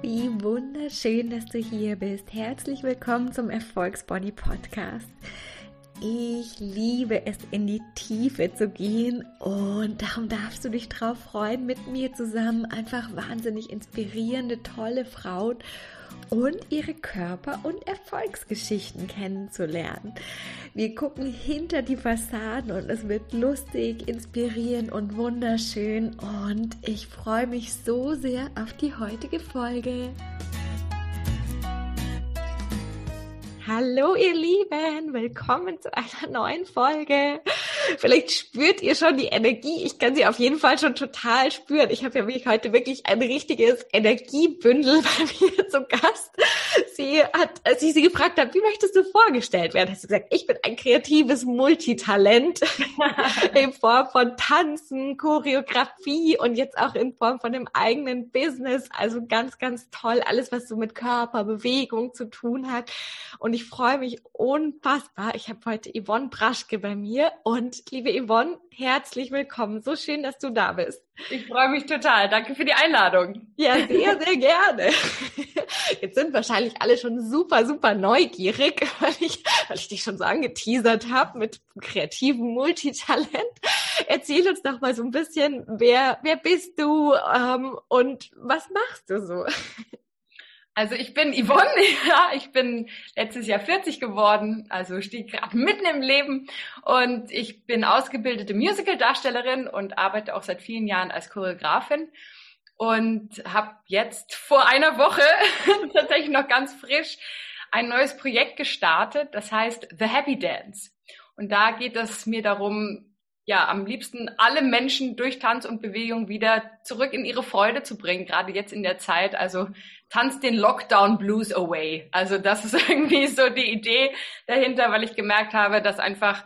Wie wunderschön, dass du hier bist. Herzlich willkommen zum Erfolgsbody Podcast. Ich liebe es, in die Tiefe zu gehen und darum darfst du dich drauf freuen, mit mir zusammen einfach wahnsinnig inspirierende, tolle Frauen und ihre Körper- und Erfolgsgeschichten kennenzulernen. Wir gucken hinter die Fassaden und es wird lustig, inspirierend und wunderschön und ich freue mich so sehr auf die heutige Folge. Hallo ihr Lieben, willkommen zu einer neuen Folge. Vielleicht spürt ihr schon die Energie. Ich kann sie auf jeden Fall schon total spüren. Ich habe ja mich heute wirklich ein richtiges Energiebündel bei mir zu Gast. Sie hat, als ich sie gefragt habe, wie möchtest du vorgestellt werden, hast du gesagt, ich bin ein kreatives Multitalent in Form von Tanzen, Choreografie und jetzt auch in Form von dem eigenen Business. Also ganz, ganz toll. Alles, was so mit Körper, Bewegung zu tun hat. Und ich freue mich unfassbar. Ich habe heute Yvonne Braschke bei mir und liebe Yvonne, herzlich willkommen. So schön, dass du da bist. Ich freue mich total. Danke für die Einladung. Ja, sehr, sehr gerne. Jetzt sind wahrscheinlich alle schon super, super neugierig, weil ich, weil ich dich schon so angeteasert habe mit kreativem Multitalent. Erzähl uns doch mal so ein bisschen, wer, wer bist du ähm, und was machst du so? Also ich bin Yvonne, ja, ich bin letztes Jahr 40 geworden, also stehe gerade mitten im Leben und ich bin ausgebildete Musical-Darstellerin und arbeite auch seit vielen Jahren als Choreografin und habe jetzt vor einer Woche tatsächlich noch ganz frisch ein neues Projekt gestartet, das heißt The Happy Dance. Und da geht es mir darum, ja, am liebsten alle Menschen durch Tanz und Bewegung wieder zurück in ihre Freude zu bringen, gerade jetzt in der Zeit. Also tanzt den Lockdown Blues away. Also das ist irgendwie so die Idee dahinter, weil ich gemerkt habe, dass einfach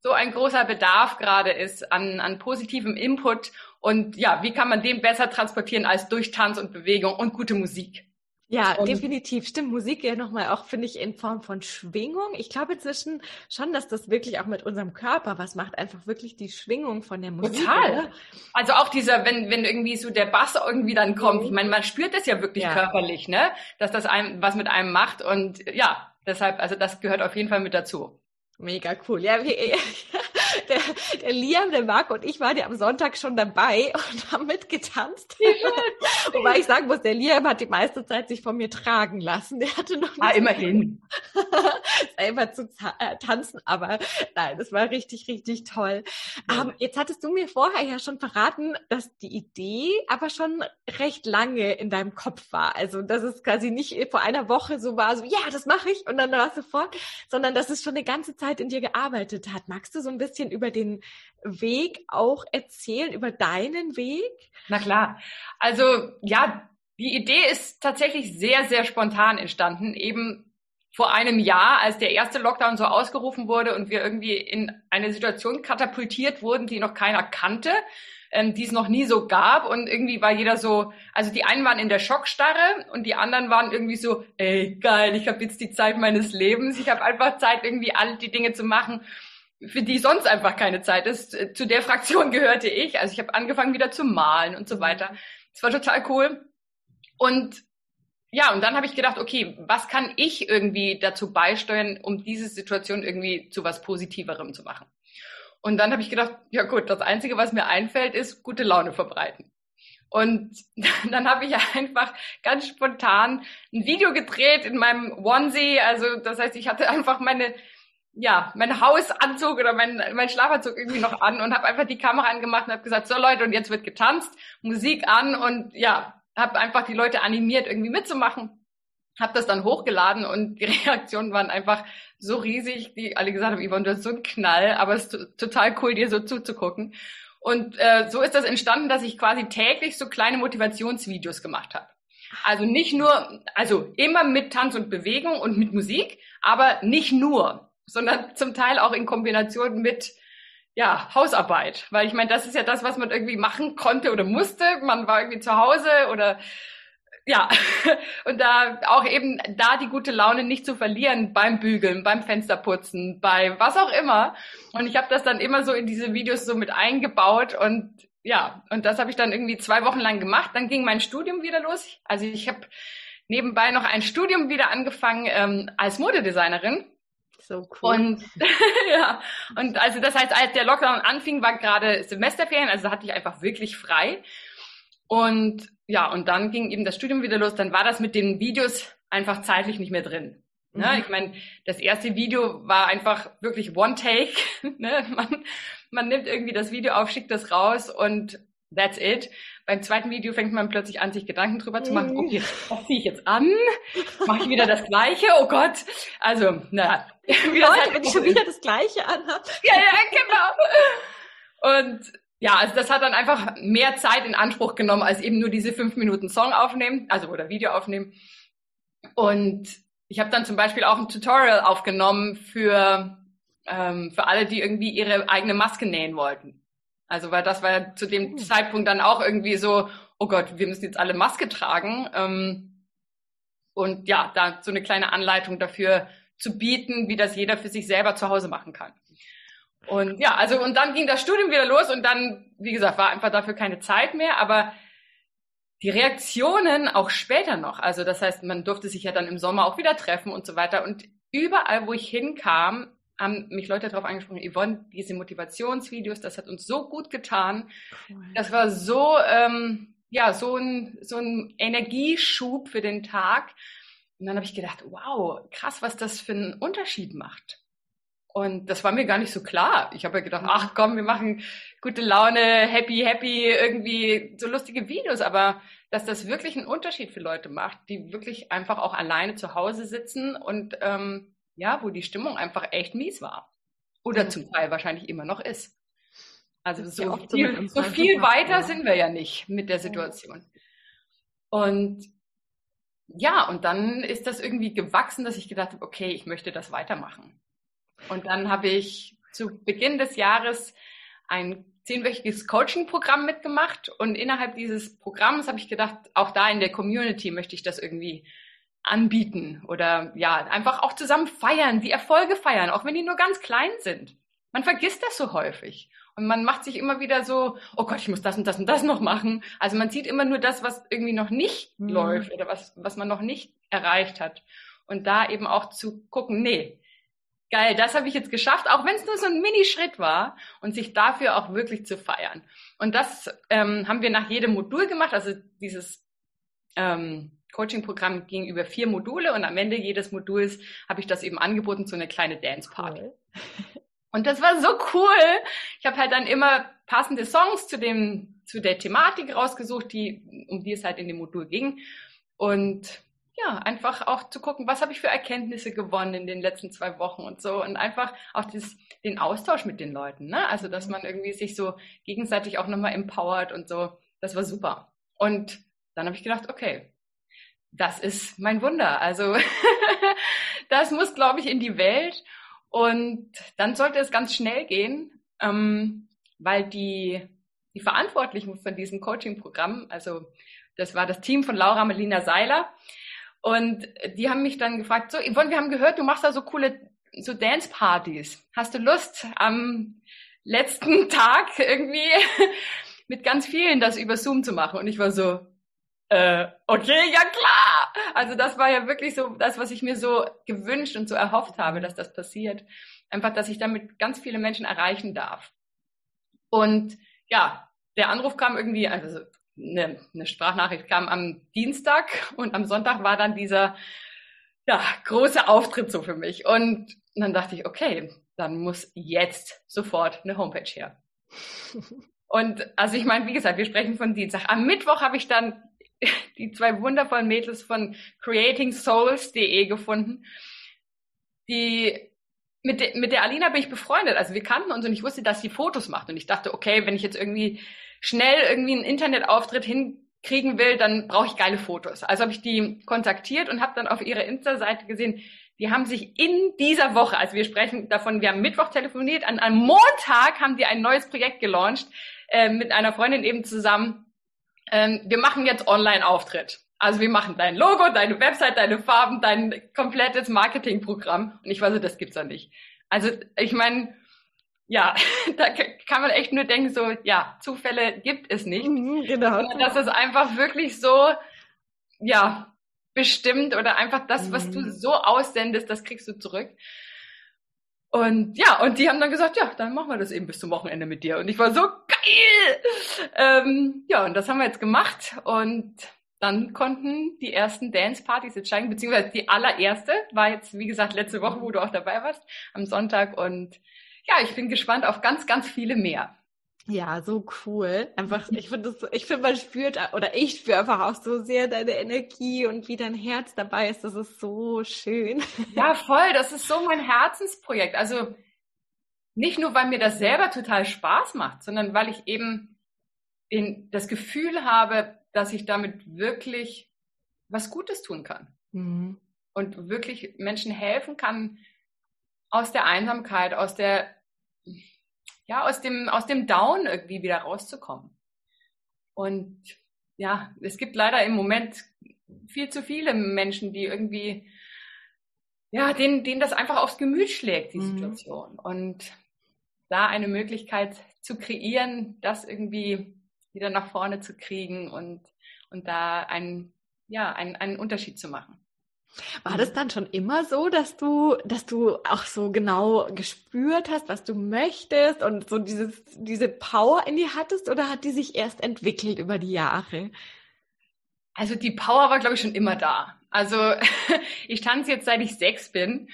so ein großer Bedarf gerade ist an, an positivem Input. Und ja, wie kann man den besser transportieren als durch Tanz und Bewegung und gute Musik? Ja, und definitiv. Stimmt, Musik ja nochmal auch, finde ich, in Form von Schwingung. Ich glaube inzwischen schon, dass das wirklich auch mit unserem Körper was macht. Einfach wirklich die Schwingung von der Musik. Total. Oder? Also auch dieser, wenn, wenn irgendwie so der Bass irgendwie dann kommt. Mhm. Ich meine, man spürt das ja wirklich ja. körperlich, ne? Dass das einem was mit einem macht. Und ja, deshalb, also das gehört auf jeden Fall mit dazu. Mega cool. Ja, wir, der, der Liam, der Marco und ich waren ja am Sonntag schon dabei und haben mitgetanzt. Wobei ich sagen muss, der Liam hat die meiste Zeit sich von mir tragen lassen. Der hatte noch ah, immerhin. selber zu äh, tanzen, aber nein, das war richtig, richtig toll. Ja. Um, ähm, jetzt hattest du mir vorher ja schon verraten, dass die Idee aber schon recht lange in deinem Kopf war. Also, dass es quasi nicht vor einer Woche so war, so, ja, das mache ich und dann war es sofort, sondern dass es schon eine ganze Zeit in dir gearbeitet hat. Magst du so ein bisschen über den Weg auch erzählen, über deinen Weg? Na klar. Also, ja, die Idee ist tatsächlich sehr, sehr spontan entstanden. Eben vor einem Jahr, als der erste Lockdown so ausgerufen wurde und wir irgendwie in eine Situation katapultiert wurden, die noch keiner kannte, ähm, die es noch nie so gab. Und irgendwie war jeder so, also die einen waren in der Schockstarre und die anderen waren irgendwie so, ey, geil, ich habe jetzt die Zeit meines Lebens. Ich habe einfach Zeit, irgendwie all die Dinge zu machen, für die sonst einfach keine Zeit ist. Zu der Fraktion gehörte ich. Also ich habe angefangen wieder zu malen und so weiter. Es war total cool. Und ja, und dann habe ich gedacht, okay, was kann ich irgendwie dazu beisteuern, um diese Situation irgendwie zu was Positiverem zu machen? Und dann habe ich gedacht, ja gut, das Einzige, was mir einfällt, ist gute Laune verbreiten. Und dann habe ich einfach ganz spontan ein Video gedreht in meinem Onesie. Also das heißt, ich hatte einfach meine ja, mein Hausanzug oder mein, mein Schlafanzug irgendwie noch an und habe einfach die Kamera angemacht und habe gesagt, so Leute, und jetzt wird getanzt, Musik an und ja, habe einfach die Leute animiert, irgendwie mitzumachen. Habe das dann hochgeladen und die Reaktionen waren einfach so riesig, die alle gesagt haben, Yvonne, du hast so einen Knall, aber es ist total cool, dir so zuzugucken. Und äh, so ist das entstanden, dass ich quasi täglich so kleine Motivationsvideos gemacht habe. Also nicht nur, also immer mit Tanz und Bewegung und mit Musik, aber nicht nur, sondern zum Teil auch in Kombination mit ja, Hausarbeit. Weil ich meine, das ist ja das, was man irgendwie machen konnte oder musste. Man war irgendwie zu Hause oder ja, und da auch eben da die gute Laune nicht zu verlieren beim Bügeln, beim Fensterputzen, bei was auch immer. Und ich habe das dann immer so in diese Videos so mit eingebaut und ja, und das habe ich dann irgendwie zwei Wochen lang gemacht. Dann ging mein Studium wieder los. Also ich habe nebenbei noch ein Studium wieder angefangen ähm, als Modedesignerin. So cool. Und ja, und also das heißt, als der Lockdown anfing, war gerade Semesterferien, also hatte ich einfach wirklich frei. Und ja, und dann ging eben das Studium wieder los. Dann war das mit den Videos einfach zeitlich nicht mehr drin. Ne? Mhm. Ich meine, das erste Video war einfach wirklich One Take. ne? man, man nimmt irgendwie das Video auf, schickt das raus und that's it. Beim zweiten Video fängt man plötzlich an, sich Gedanken drüber zu machen, okay, was ziehe ich jetzt an? Mache ich wieder das Gleiche? Oh Gott. Also, na. Wie Leute, halt wenn ich schon wieder das Gleiche anhabe. Ja, ja, genau. Und ja, also das hat dann einfach mehr Zeit in Anspruch genommen, als eben nur diese fünf Minuten Song aufnehmen, also oder Video aufnehmen. Und ich habe dann zum Beispiel auch ein Tutorial aufgenommen für, ähm, für alle, die irgendwie ihre eigene Maske nähen wollten. Also weil das war zu dem mhm. Zeitpunkt dann auch irgendwie so, oh Gott, wir müssen jetzt alle Maske tragen. Ähm, und ja, da so eine kleine Anleitung dafür zu bieten, wie das jeder für sich selber zu Hause machen kann. Und ja, also und dann ging das Studium wieder los und dann, wie gesagt, war einfach dafür keine Zeit mehr, aber die Reaktionen auch später noch, also das heißt, man durfte sich ja dann im Sommer auch wieder treffen und so weiter und überall, wo ich hinkam, haben mich Leute darauf angesprochen, Yvonne, diese Motivationsvideos, das hat uns so gut getan. Cool. Das war so, ähm, ja, so ein, so ein Energieschub für den Tag. Und dann habe ich gedacht, wow, krass, was das für einen Unterschied macht. Und das war mir gar nicht so klar. Ich habe ja gedacht, ach komm, wir machen gute Laune, happy, happy, irgendwie so lustige Videos. Aber dass das wirklich einen Unterschied für Leute macht, die wirklich einfach auch alleine zu Hause sitzen und ähm, ja, wo die Stimmung einfach echt mies war. Oder mhm. zum Teil wahrscheinlich immer noch ist. Also so, ja viel, so viel weiter sind wir ja nicht mit der Situation. Und ja, und dann ist das irgendwie gewachsen, dass ich gedacht habe, okay, ich möchte das weitermachen. Und dann habe ich zu Beginn des Jahres ein zehnwöchiges Coaching-Programm mitgemacht und innerhalb dieses Programms habe ich gedacht, auch da in der Community möchte ich das irgendwie anbieten oder ja, einfach auch zusammen feiern, die Erfolge feiern, auch wenn die nur ganz klein sind. Man vergisst das so häufig. Und man macht sich immer wieder so, oh Gott, ich muss das und das und das noch machen. Also man sieht immer nur das, was irgendwie noch nicht mhm. läuft oder was, was man noch nicht erreicht hat. Und da eben auch zu gucken, nee, geil, das habe ich jetzt geschafft, auch wenn es nur so ein Minischritt war und sich dafür auch wirklich zu feiern. Und das ähm, haben wir nach jedem Modul gemacht, also dieses ähm, Coaching-Programm ging über vier Module und am Ende jedes Moduls habe ich das eben angeboten, so eine kleine Dance-Party. Cool. Und das war so cool. Ich habe halt dann immer passende Songs zu dem zu der Thematik rausgesucht, die um die es halt in dem Modul ging und ja, einfach auch zu gucken, was habe ich für Erkenntnisse gewonnen in den letzten zwei Wochen und so und einfach auch das, den Austausch mit den Leuten, ne? Also, dass man irgendwie sich so gegenseitig auch nochmal empowert und so. Das war super. Und dann habe ich gedacht, okay, das ist mein Wunder. Also das muss, glaube ich, in die Welt. Und dann sollte es ganz schnell gehen, ähm, weil die, die Verantwortlichen von diesem Coaching-Programm, also das war das Team von Laura Melina Seiler, und die haben mich dann gefragt, so Yvonne, wir haben gehört, du machst da so coole so Dance-Partys. Hast du Lust, am letzten Tag irgendwie mit ganz vielen das über Zoom zu machen? Und ich war so, äh, okay, ja klar. Also das war ja wirklich so das, was ich mir so gewünscht und so erhofft habe, dass das passiert. Einfach, dass ich damit ganz viele Menschen erreichen darf. Und ja, der Anruf kam irgendwie, also eine, eine Sprachnachricht kam am Dienstag und am Sonntag war dann dieser ja, große Auftritt so für mich. Und dann dachte ich, okay, dann muss jetzt sofort eine Homepage her. Und also ich meine, wie gesagt, wir sprechen von Dienstag. Am Mittwoch habe ich dann die zwei wundervollen Mädels von creatingsouls.de gefunden, die mit, de, mit der Alina bin ich befreundet. Also wir kannten uns und ich wusste, dass sie Fotos macht. Und ich dachte, okay, wenn ich jetzt irgendwie schnell irgendwie einen Internetauftritt hinkriegen will, dann brauche ich geile Fotos. Also habe ich die kontaktiert und habe dann auf ihrer Insta-Seite gesehen, die haben sich in dieser Woche, also wir sprechen davon, wir haben Mittwoch telefoniert, an einem Montag haben die ein neues Projekt gelauncht äh, mit einer Freundin eben zusammen ähm, wir machen jetzt Online-Auftritt. Also wir machen dein Logo, deine Website, deine Farben, dein komplettes Marketingprogramm. Und ich weiß, das gibt's ja nicht. Also ich meine, ja, da kann man echt nur denken, so, ja, Zufälle gibt es nicht. Mhm, genau. Das ist einfach wirklich so, ja, bestimmt oder einfach das, was du mhm. so aussendest, das kriegst du zurück. Und ja, und die haben dann gesagt, ja, dann machen wir das eben bis zum Wochenende mit dir. Und ich war so geil. Ähm, ja, und das haben wir jetzt gemacht. Und dann konnten die ersten Dance-Partys jetzt steigen, beziehungsweise die allererste war jetzt, wie gesagt, letzte Woche, wo du auch dabei warst, am Sonntag. Und ja, ich bin gespannt auf ganz, ganz viele mehr. Ja, so cool. Einfach, ich finde das, ich finde, man spürt, oder ich spüre einfach auch so sehr deine Energie und wie dein Herz dabei ist. Das ist so schön. Ja, voll. Das ist so mein Herzensprojekt. Also, nicht nur, weil mir das selber total Spaß macht, sondern weil ich eben in, das Gefühl habe, dass ich damit wirklich was Gutes tun kann. Mhm. Und wirklich Menschen helfen kann, aus der Einsamkeit, aus der ja, aus dem, aus dem Down irgendwie wieder rauszukommen. Und ja, es gibt leider im Moment viel zu viele Menschen, die irgendwie, ja, denen, denen das einfach aufs Gemüt schlägt, die mhm. Situation. Und da eine Möglichkeit zu kreieren, das irgendwie wieder nach vorne zu kriegen und, und da einen, ja, einen, einen Unterschied zu machen. War das dann schon immer so, dass du, dass du auch so genau gespürt hast, was du möchtest und so dieses, diese Power in dir hattest oder hat die sich erst entwickelt über die Jahre? Also die Power war, glaube ich, schon immer da. Also ich tanze jetzt, seit ich sechs bin.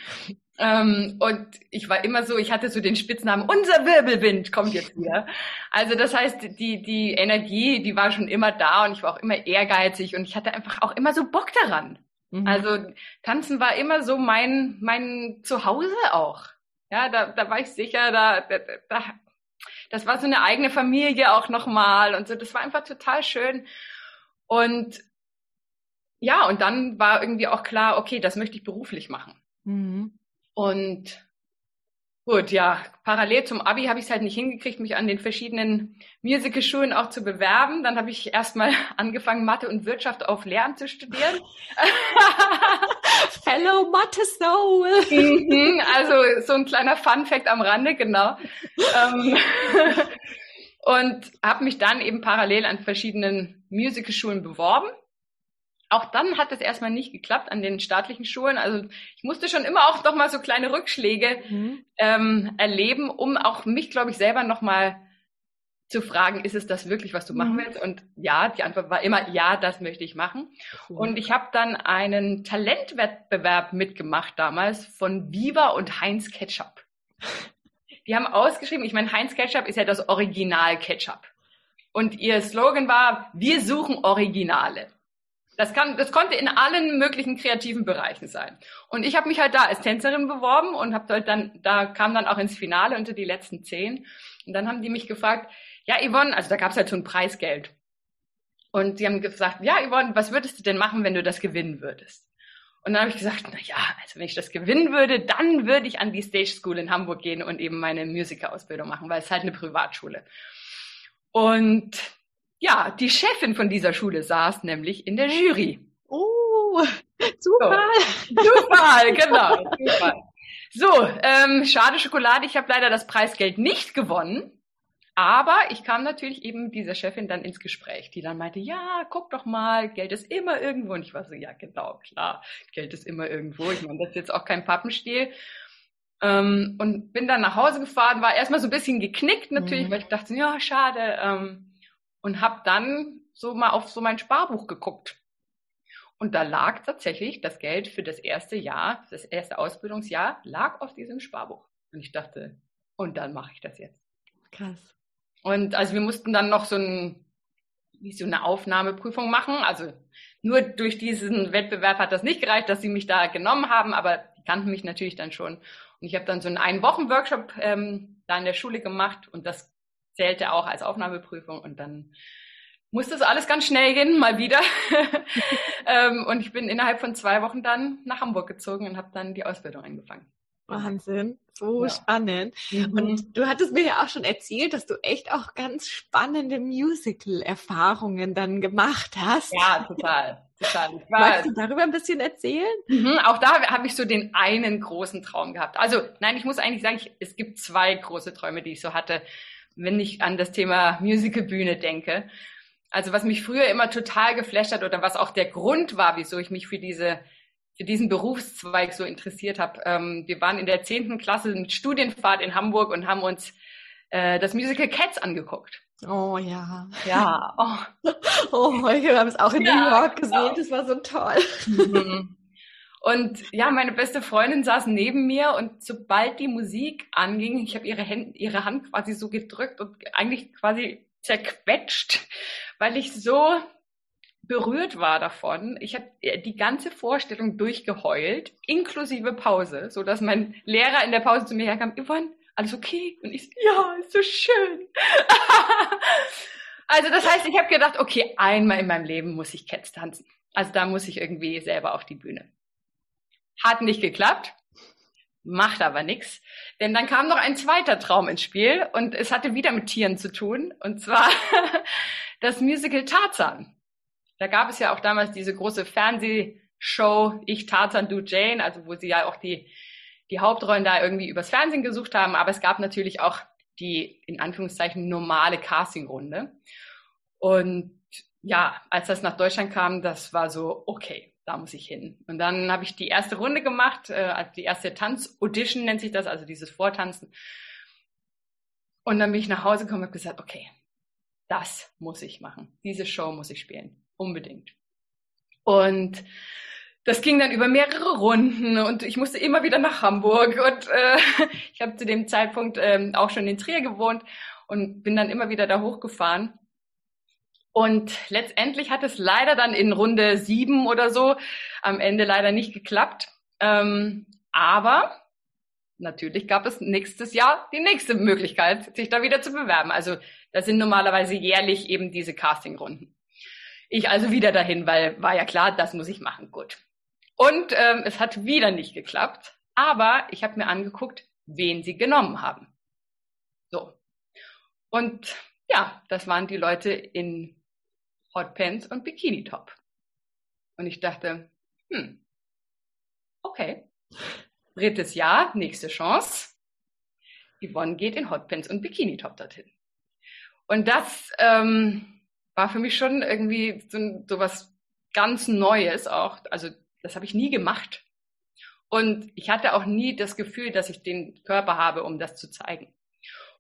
Ähm, und ich war immer so, ich hatte so den Spitznamen, unser Wirbelwind kommt jetzt wieder. Also das heißt, die, die Energie, die war schon immer da und ich war auch immer ehrgeizig und ich hatte einfach auch immer so Bock daran. Mhm. Also tanzen war immer so mein, mein Zuhause auch. Ja, da, da war ich sicher, da, da, da, das war so eine eigene Familie auch nochmal und so. Das war einfach total schön. Und ja, und dann war irgendwie auch klar, okay, das möchte ich beruflich machen. Mhm. Und Gut, ja, parallel zum Abi habe ich es halt nicht hingekriegt, mich an den verschiedenen Musicalschulen auch zu bewerben. Dann habe ich erstmal angefangen, Mathe und Wirtschaft auf Lehramt zu studieren. Fellow Mathe Soul. Mhm, also so ein kleiner Fun Fact am Rande, genau. Ähm, und habe mich dann eben parallel an verschiedenen Musicalschulen beworben auch dann hat es erstmal nicht geklappt an den staatlichen Schulen. Also ich musste schon immer auch noch mal so kleine Rückschläge mhm. ähm, erleben, um auch mich, glaube ich, selber noch mal zu fragen, ist es das wirklich, was du machen mhm. willst? Und ja, die Antwort war immer, ja, das möchte ich machen. Cool. Und ich habe dann einen Talentwettbewerb mitgemacht damals von Viva und Heinz Ketchup. Die haben ausgeschrieben, ich meine, Heinz Ketchup ist ja das Original Ketchup. Und ihr Slogan war, wir suchen Originale. Das, kann, das konnte in allen möglichen kreativen Bereichen sein. Und ich habe mich halt da als Tänzerin beworben und habe dort dann, da kam dann auch ins Finale unter die letzten zehn. Und dann haben die mich gefragt, ja Yvonne, also da gab es halt so ein Preisgeld. Und die haben gesagt, ja Yvonne, was würdest du denn machen, wenn du das gewinnen würdest? Und dann habe ich gesagt, na ja, also wenn ich das gewinnen würde, dann würde ich an die Stage School in Hamburg gehen und eben meine Musikerausbildung machen, weil es halt eine Privatschule. Und ja, die Chefin von dieser Schule saß nämlich in der Jury. Oh, Zufall. So. Zufall, genau. Zufall. So, ähm, schade Schokolade, ich habe leider das Preisgeld nicht gewonnen. Aber ich kam natürlich eben mit dieser Chefin dann ins Gespräch, die dann meinte, ja, guck doch mal, Geld ist immer irgendwo. Und ich war so, ja, genau, klar, Geld ist immer irgendwo. Ich meine, das ist jetzt auch kein Pappenstiel. Ähm, und bin dann nach Hause gefahren, war erstmal so ein bisschen geknickt natürlich, mhm. weil ich dachte, ja, schade. Ähm, und habe dann so mal auf so mein Sparbuch geguckt. Und da lag tatsächlich das Geld für das erste Jahr, das erste Ausbildungsjahr, lag auf diesem Sparbuch. Und ich dachte, und dann mache ich das jetzt. Krass. Und also wir mussten dann noch so, ein, wie so eine Aufnahmeprüfung machen. Also nur durch diesen Wettbewerb hat das nicht gereicht, dass sie mich da genommen haben, aber die kannten mich natürlich dann schon. Und ich habe dann so einen Ein-Wochen-Workshop ähm, da in der Schule gemacht und das zählte auch als Aufnahmeprüfung und dann musste es alles ganz schnell gehen, mal wieder. ähm, und ich bin innerhalb von zwei Wochen dann nach Hamburg gezogen und habe dann die Ausbildung angefangen. Wahnsinn, so ja. spannend. Mhm. Und du hattest mir ja auch schon erzählt, dass du echt auch ganz spannende Musical-Erfahrungen dann gemacht hast. Ja, total. total. Magst du darüber ein bisschen erzählen? Mhm, auch da habe ich so den einen großen Traum gehabt. Also nein, ich muss eigentlich sagen, ich, es gibt zwei große Träume, die ich so hatte, wenn ich an das Thema Musicalbühne denke. Also was mich früher immer total geflasht hat oder was auch der Grund war, wieso ich mich für diese für diesen Berufszweig so interessiert habe. Ähm, wir waren in der zehnten Klasse mit Studienfahrt in Hamburg und haben uns äh, das Musical Cats angeguckt. Oh ja. Ja. Oh, oh wir haben es auch in ja, New York gesehen. Genau. Das war so toll. Mhm. Und ja, meine beste Freundin saß neben mir und sobald die Musik anging, ich habe ihre, Hand, ihre Hand quasi so gedrückt und eigentlich quasi zerquetscht, weil ich so berührt war davon. Ich habe die ganze Vorstellung durchgeheult, inklusive Pause, so dass mein Lehrer in der Pause zu mir herkam, Yvonne, alles okay? Und ich, ja, ist so schön. also das heißt, ich habe gedacht, okay, einmal in meinem Leben muss ich Cats tanzen. Also da muss ich irgendwie selber auf die Bühne. Hat nicht geklappt, macht aber nichts, denn dann kam noch ein zweiter Traum ins Spiel und es hatte wieder mit Tieren zu tun und zwar das Musical Tarzan. Da gab es ja auch damals diese große Fernsehshow Ich Tarzan, du Jane, also wo sie ja auch die, die Hauptrollen da irgendwie übers Fernsehen gesucht haben. Aber es gab natürlich auch die, in Anführungszeichen, normale Castingrunde. Und ja, als das nach Deutschland kam, das war so, okay, da muss ich hin. Und dann habe ich die erste Runde gemacht, äh, die erste Tanz-Audition nennt sich das, also dieses Vortanzen. Und dann bin ich nach Hause gekommen und habe gesagt, okay, das muss ich machen. Diese Show muss ich spielen. Unbedingt. Und das ging dann über mehrere Runden und ich musste immer wieder nach Hamburg und äh, ich habe zu dem Zeitpunkt ähm, auch schon in Trier gewohnt und bin dann immer wieder da hochgefahren. Und letztendlich hat es leider dann in Runde sieben oder so am Ende leider nicht geklappt. Ähm, aber natürlich gab es nächstes Jahr die nächste Möglichkeit, sich da wieder zu bewerben. Also das sind normalerweise jährlich eben diese Castingrunden. Ich also wieder dahin, weil war ja klar, das muss ich machen. Gut. Und ähm, es hat wieder nicht geklappt, aber ich habe mir angeguckt, wen sie genommen haben. So. Und ja, das waren die Leute in Hotpants und Bikini Top. Und ich dachte, hm, okay. Drittes Jahr, nächste Chance. Yvonne geht in Hotpants und Bikini Top dorthin. Und das ähm, war für mich schon irgendwie so, so was ganz Neues auch. Also das habe ich nie gemacht. Und ich hatte auch nie das Gefühl, dass ich den Körper habe, um das zu zeigen.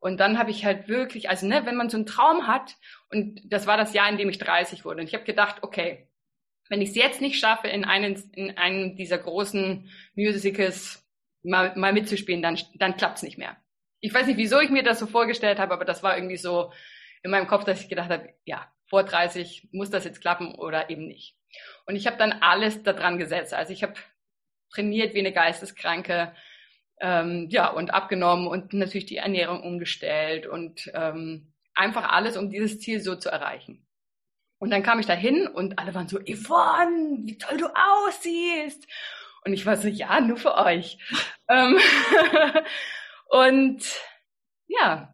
Und dann habe ich halt wirklich, also ne, wenn man so einen Traum hat, und das war das Jahr, in dem ich 30 wurde, und ich habe gedacht, okay, wenn ich es jetzt nicht schaffe, in einen, in einem dieser großen Musicals mal, mal mitzuspielen, dann, dann klappt's nicht mehr. Ich weiß nicht, wieso ich mir das so vorgestellt habe, aber das war irgendwie so in meinem Kopf, dass ich gedacht habe, ja, vor 30 muss das jetzt klappen oder eben nicht. Und ich habe dann alles daran gesetzt. Also ich habe trainiert wie eine Geisteskranke, ähm, ja, und abgenommen und natürlich die Ernährung umgestellt und ähm, einfach alles, um dieses Ziel so zu erreichen. Und dann kam ich da hin und alle waren so, Yvonne, wie toll du aussiehst. Und ich war so, ja, nur für euch. Ähm, und ja,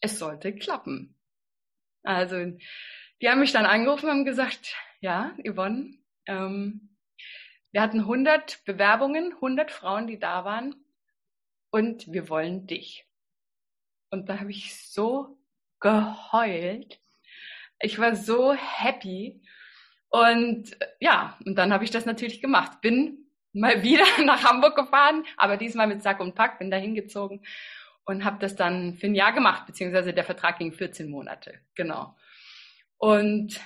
es sollte klappen. Also die haben mich dann angerufen und haben gesagt, ja, Yvonne, ähm, wir hatten 100 Bewerbungen, 100 Frauen, die da waren und wir wollen dich. Und da habe ich so geheult. Ich war so happy. Und ja, und dann habe ich das natürlich gemacht. Bin mal wieder nach Hamburg gefahren, aber diesmal mit Sack und Pack, bin da hingezogen und habe das dann für ein Jahr gemacht, beziehungsweise der Vertrag ging 14 Monate. Genau. Und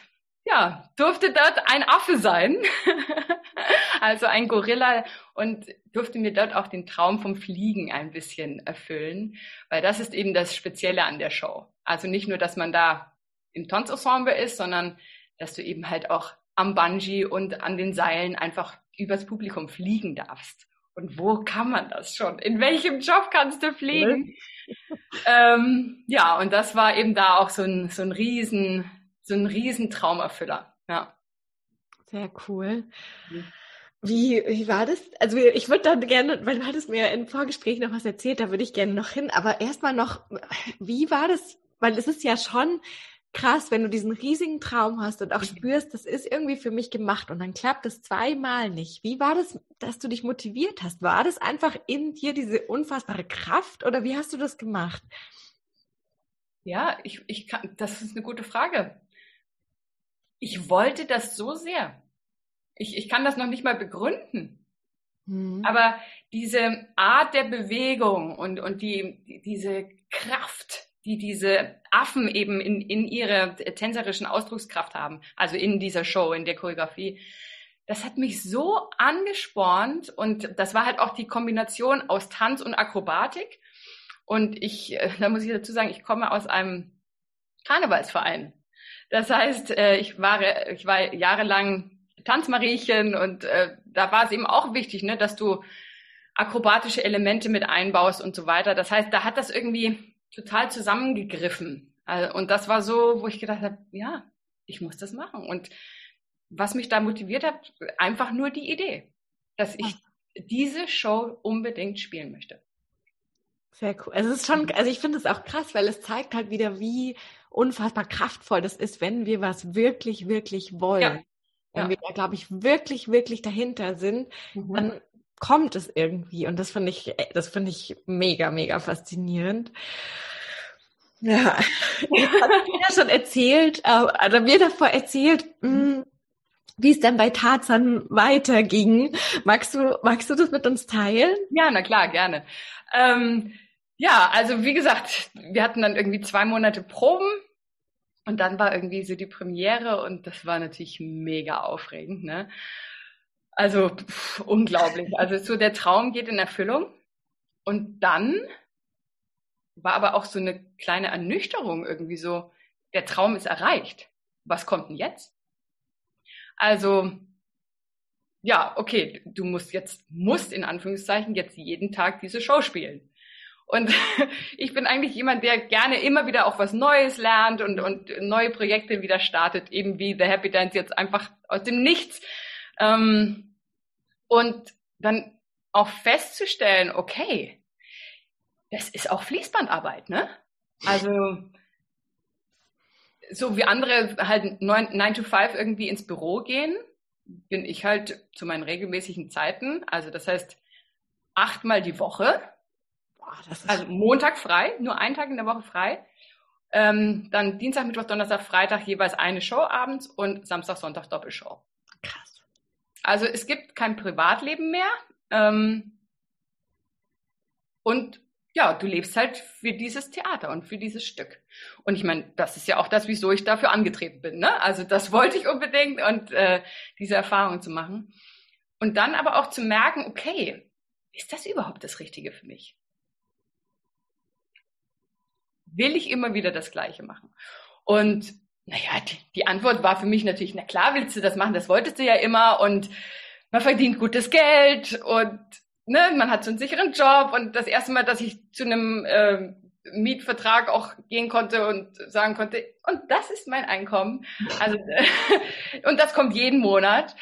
ja, durfte dort ein Affe sein, also ein Gorilla und durfte mir dort auch den Traum vom Fliegen ein bisschen erfüllen, weil das ist eben das Spezielle an der Show. Also nicht nur, dass man da im Tanzensemble ist, sondern dass du eben halt auch am Bungee und an den Seilen einfach übers Publikum fliegen darfst. Und wo kann man das schon? In welchem Job kannst du fliegen? ähm, ja, und das war eben da auch so ein, so ein riesen so ein Riesentraumerfüller. Ja. Sehr cool. Mhm. Wie, wie war das? Also ich würde dann gerne, weil du hattest mir im Vorgespräch noch was erzählt, da würde ich gerne noch hin. Aber erstmal noch, wie war das? Weil es ist ja schon krass, wenn du diesen riesigen Traum hast und auch mhm. spürst, das ist irgendwie für mich gemacht und dann klappt es zweimal nicht. Wie war das, dass du dich motiviert hast? War das einfach in dir diese unfassbare Kraft oder wie hast du das gemacht? Ja, ich, ich kann, das ist eine gute Frage. Ich wollte das so sehr. Ich, ich kann das noch nicht mal begründen. Mhm. Aber diese Art der Bewegung und, und die, die, diese Kraft, die diese Affen eben in, in ihrer tänzerischen Ausdruckskraft haben, also in dieser Show, in der Choreografie, das hat mich so angespornt und das war halt auch die Kombination aus Tanz und Akrobatik. Und ich, äh, da muss ich dazu sagen, ich komme aus einem Karnevalsverein. Das heißt, äh, ich war, ich war jahrelang Tanzmariechen und äh, da war es eben auch wichtig, ne, dass du akrobatische Elemente mit einbaust und so weiter. Das heißt, da hat das irgendwie total zusammengegriffen. Also, und das war so, wo ich gedacht habe, ja, ich muss das machen. Und was mich da motiviert hat, einfach nur die Idee, dass ich diese Show unbedingt spielen möchte. Sehr cool. Also es ist schon, also ich finde es auch krass, weil es zeigt halt wieder, wie unfassbar kraftvoll das ist, wenn wir was wirklich, wirklich wollen. Ja. Wenn ja. wir da, glaube ich, wirklich, wirklich dahinter sind, mhm. dann kommt es irgendwie. Und das finde ich, das finde ich mega, mega faszinierend. Ja, ich habe ja schon erzählt, äh, oder mir davor erzählt, mh, hm, wie es dann bei Tarzan weiterging. Magst du, magst du das mit uns teilen? Ja, na klar, gerne. Ähm, ja, also wie gesagt, wir hatten dann irgendwie zwei Monate Proben und dann war irgendwie so die Premiere und das war natürlich mega aufregend, ne? Also pff, unglaublich. Also so der Traum geht in Erfüllung. Und dann war aber auch so eine kleine Ernüchterung irgendwie so, der Traum ist erreicht. Was kommt denn jetzt? Also, ja, okay, du musst jetzt, musst in Anführungszeichen jetzt jeden Tag diese Show spielen. Und ich bin eigentlich jemand, der gerne immer wieder auch was Neues lernt und, und neue Projekte wieder startet, eben wie The Happy Dance jetzt einfach aus dem Nichts. Ähm, und dann auch festzustellen, okay, das ist auch Fließbandarbeit, ne? Also so wie andere halt 9 to 5 irgendwie ins Büro gehen, bin ich halt zu meinen regelmäßigen Zeiten, also das heißt achtmal die Woche also Montag frei, nur einen Tag in der Woche frei. Ähm, dann Dienstag, Mittwoch, Donnerstag, Freitag jeweils eine Show abends und Samstag, Sonntag Doppelshow. Krass. Also es gibt kein Privatleben mehr. Ähm, und ja, du lebst halt für dieses Theater und für dieses Stück. Und ich meine, das ist ja auch das, wieso ich dafür angetreten bin. Ne? Also das wollte ich unbedingt und äh, diese Erfahrung zu machen. Und dann aber auch zu merken, okay, ist das überhaupt das Richtige für mich? Will ich immer wieder das Gleiche machen? Und naja, die, die Antwort war für mich natürlich, na klar willst du das machen, das wolltest du ja immer und man verdient gutes Geld und ne, man hat so einen sicheren Job und das erste Mal, dass ich zu einem äh, Mietvertrag auch gehen konnte und sagen konnte, und das ist mein Einkommen. Also und das kommt jeden Monat.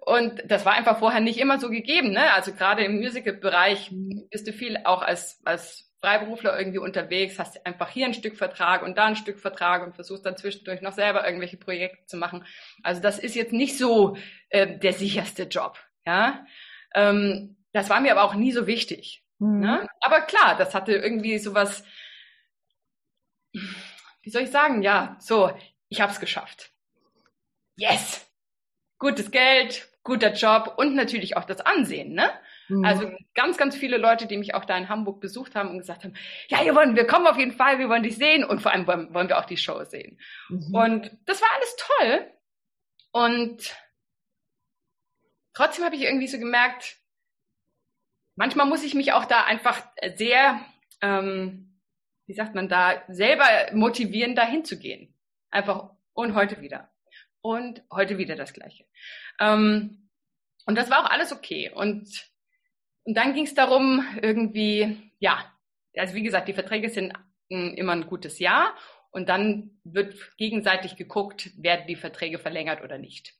Und das war einfach vorher nicht immer so gegeben. Ne? Also gerade im Musical-Bereich bist du viel auch als, als Freiberufler irgendwie unterwegs, hast einfach hier ein Stück Vertrag und da ein Stück Vertrag und versuchst dann zwischendurch noch selber irgendwelche Projekte zu machen. Also das ist jetzt nicht so äh, der sicherste Job. Ja, ähm, das war mir aber auch nie so wichtig. Mhm. Ne? Aber klar, das hatte irgendwie sowas. Wie soll ich sagen? Ja, so, ich habe es geschafft. Yes, gutes Geld, guter Job und natürlich auch das Ansehen, ne? Mhm. Also ganz, ganz viele Leute, die mich auch da in Hamburg besucht haben und gesagt haben, ja, wir wollen, wir kommen auf jeden Fall, wir wollen dich sehen und vor allem wollen, wollen wir auch die Show sehen. Mhm. Und das war alles toll. Und trotzdem habe ich irgendwie so gemerkt, manchmal muss ich mich auch da einfach sehr, ähm, wie sagt man da, selber motivieren, da hinzugehen. Einfach und heute wieder. Und heute wieder das Gleiche. Ähm, und das war auch alles okay. Und und dann ging es darum, irgendwie, ja, also wie gesagt, die Verträge sind hm, immer ein gutes Jahr und dann wird gegenseitig geguckt, werden die Verträge verlängert oder nicht.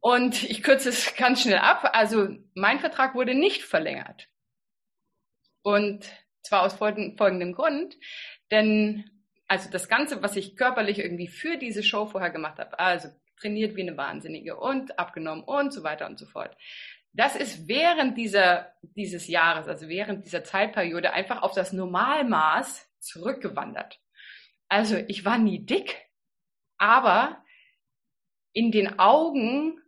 Und ich kürze es ganz schnell ab. Also mein Vertrag wurde nicht verlängert. Und zwar aus folgendem Grund, denn also das Ganze, was ich körperlich irgendwie für diese Show vorher gemacht habe, also trainiert wie eine Wahnsinnige und abgenommen und so weiter und so fort. Das ist während dieser, dieses Jahres, also während dieser Zeitperiode einfach auf das Normalmaß zurückgewandert. Also ich war nie dick, aber in den Augen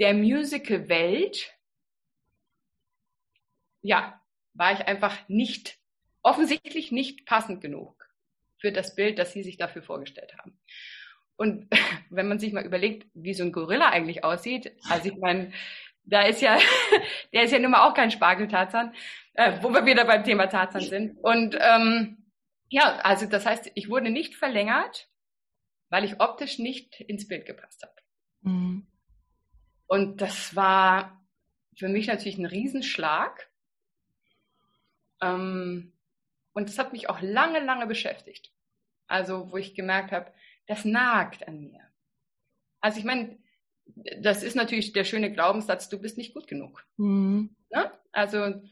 der Musical-Welt, ja, war ich einfach nicht, offensichtlich nicht passend genug für das Bild, das sie sich dafür vorgestellt haben. Und wenn man sich mal überlegt, wie so ein Gorilla eigentlich aussieht, also ich meine, da ist ja, der ist ja nun mal auch kein Spargeltarzan, äh, wo wir wieder beim Thema Tarzan sind. Und ähm, ja, also das heißt, ich wurde nicht verlängert, weil ich optisch nicht ins Bild gepasst habe. Mhm. Und das war für mich natürlich ein Riesenschlag. Ähm, und das hat mich auch lange, lange beschäftigt. Also, wo ich gemerkt habe, das nagt an mir. Also ich meine, das ist natürlich der schöne Glaubenssatz, du bist nicht gut genug. Mhm. Ne? Also,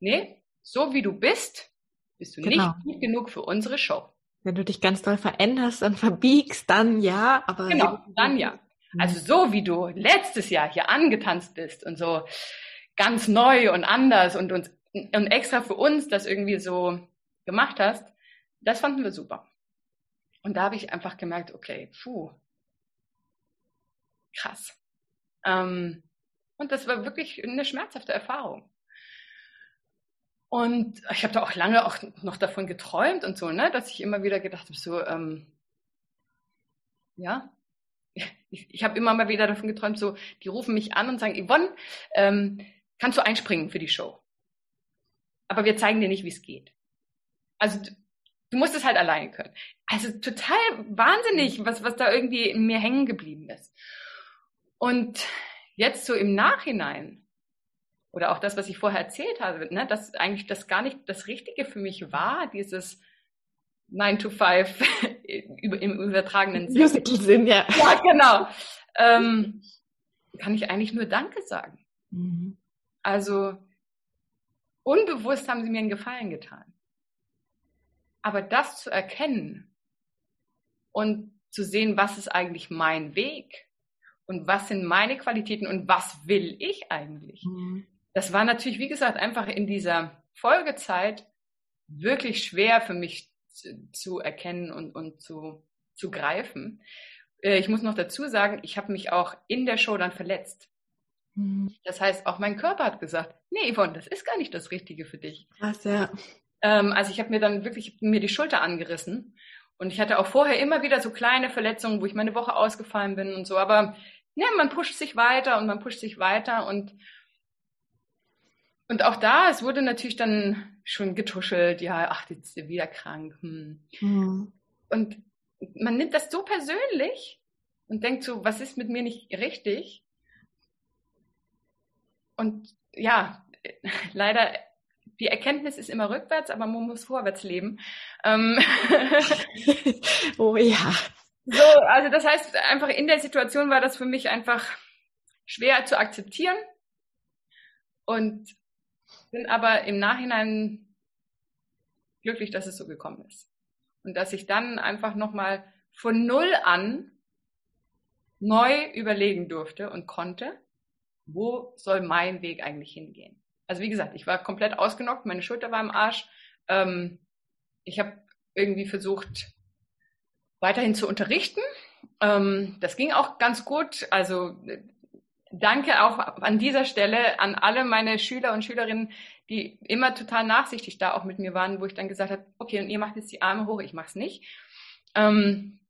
nee, so wie du bist, bist du genau. nicht gut genug für unsere Show. Wenn du dich ganz doll veränderst und verbiegst, dann ja, aber. Genau, dann ja. Mhm. Also so wie du letztes Jahr hier angetanzt bist und so ganz neu und anders und uns und extra für uns das irgendwie so gemacht hast, das fanden wir super. Und da habe ich einfach gemerkt, okay, puh, krass. Ähm, und das war wirklich eine schmerzhafte Erfahrung. Und ich habe da auch lange auch noch davon geträumt und so, ne, dass ich immer wieder gedacht habe, so, ähm, ja, ich, ich habe immer mal wieder davon geträumt, so, die rufen mich an und sagen, Yvonne, ähm, kannst du einspringen für die Show? Aber wir zeigen dir nicht, wie es geht. Also du musst es halt alleine können. Also total wahnsinnig, was, was da irgendwie in mir hängen geblieben ist. Und jetzt so im Nachhinein, oder auch das, was ich vorher erzählt habe, ne, dass eigentlich das gar nicht das Richtige für mich war, dieses 9 to 5 im übertragenen Sinn. Musical-Sinn, ja. Ja, genau. Ähm, kann ich eigentlich nur Danke sagen. Mhm. Also unbewusst haben sie mir einen Gefallen getan. Aber das zu erkennen und zu sehen, was ist eigentlich mein Weg und was sind meine Qualitäten und was will ich eigentlich, mhm. das war natürlich, wie gesagt, einfach in dieser Folgezeit wirklich schwer für mich zu, zu erkennen und, und zu, zu greifen. Äh, ich muss noch dazu sagen, ich habe mich auch in der Show dann verletzt. Mhm. Das heißt, auch mein Körper hat gesagt, nee, Yvonne, das ist gar nicht das Richtige für dich. Krass, ja. Ähm, also ich habe mir dann wirklich mir die Schulter angerissen. Und ich hatte auch vorher immer wieder so kleine Verletzungen, wo ich meine Woche ausgefallen bin und so. Aber ne, man pusht sich weiter und man pusht sich weiter und und auch da, es wurde natürlich dann schon getuschelt, ja, ach, jetzt ist sie wieder krank. Hm. Mhm. Und man nimmt das so persönlich und denkt so, was ist mit mir nicht richtig? Und ja, leider die Erkenntnis ist immer rückwärts, aber man muss vorwärts leben. Ähm oh ja. So, also das heißt, einfach in der Situation war das für mich einfach schwer zu akzeptieren und bin aber im Nachhinein glücklich, dass es so gekommen ist. Und dass ich dann einfach nochmal von Null an neu überlegen durfte und konnte, wo soll mein Weg eigentlich hingehen. Also wie gesagt, ich war komplett ausgenockt, meine Schulter war im Arsch. Ähm, ich habe irgendwie versucht, weiterhin zu unterrichten. Ähm, das ging auch ganz gut. Also danke auch an dieser Stelle an alle meine Schüler und Schülerinnen, die immer total nachsichtig da auch mit mir waren, wo ich dann gesagt habe, okay, und ihr macht jetzt die Arme hoch, ich mach's nicht. Ähm,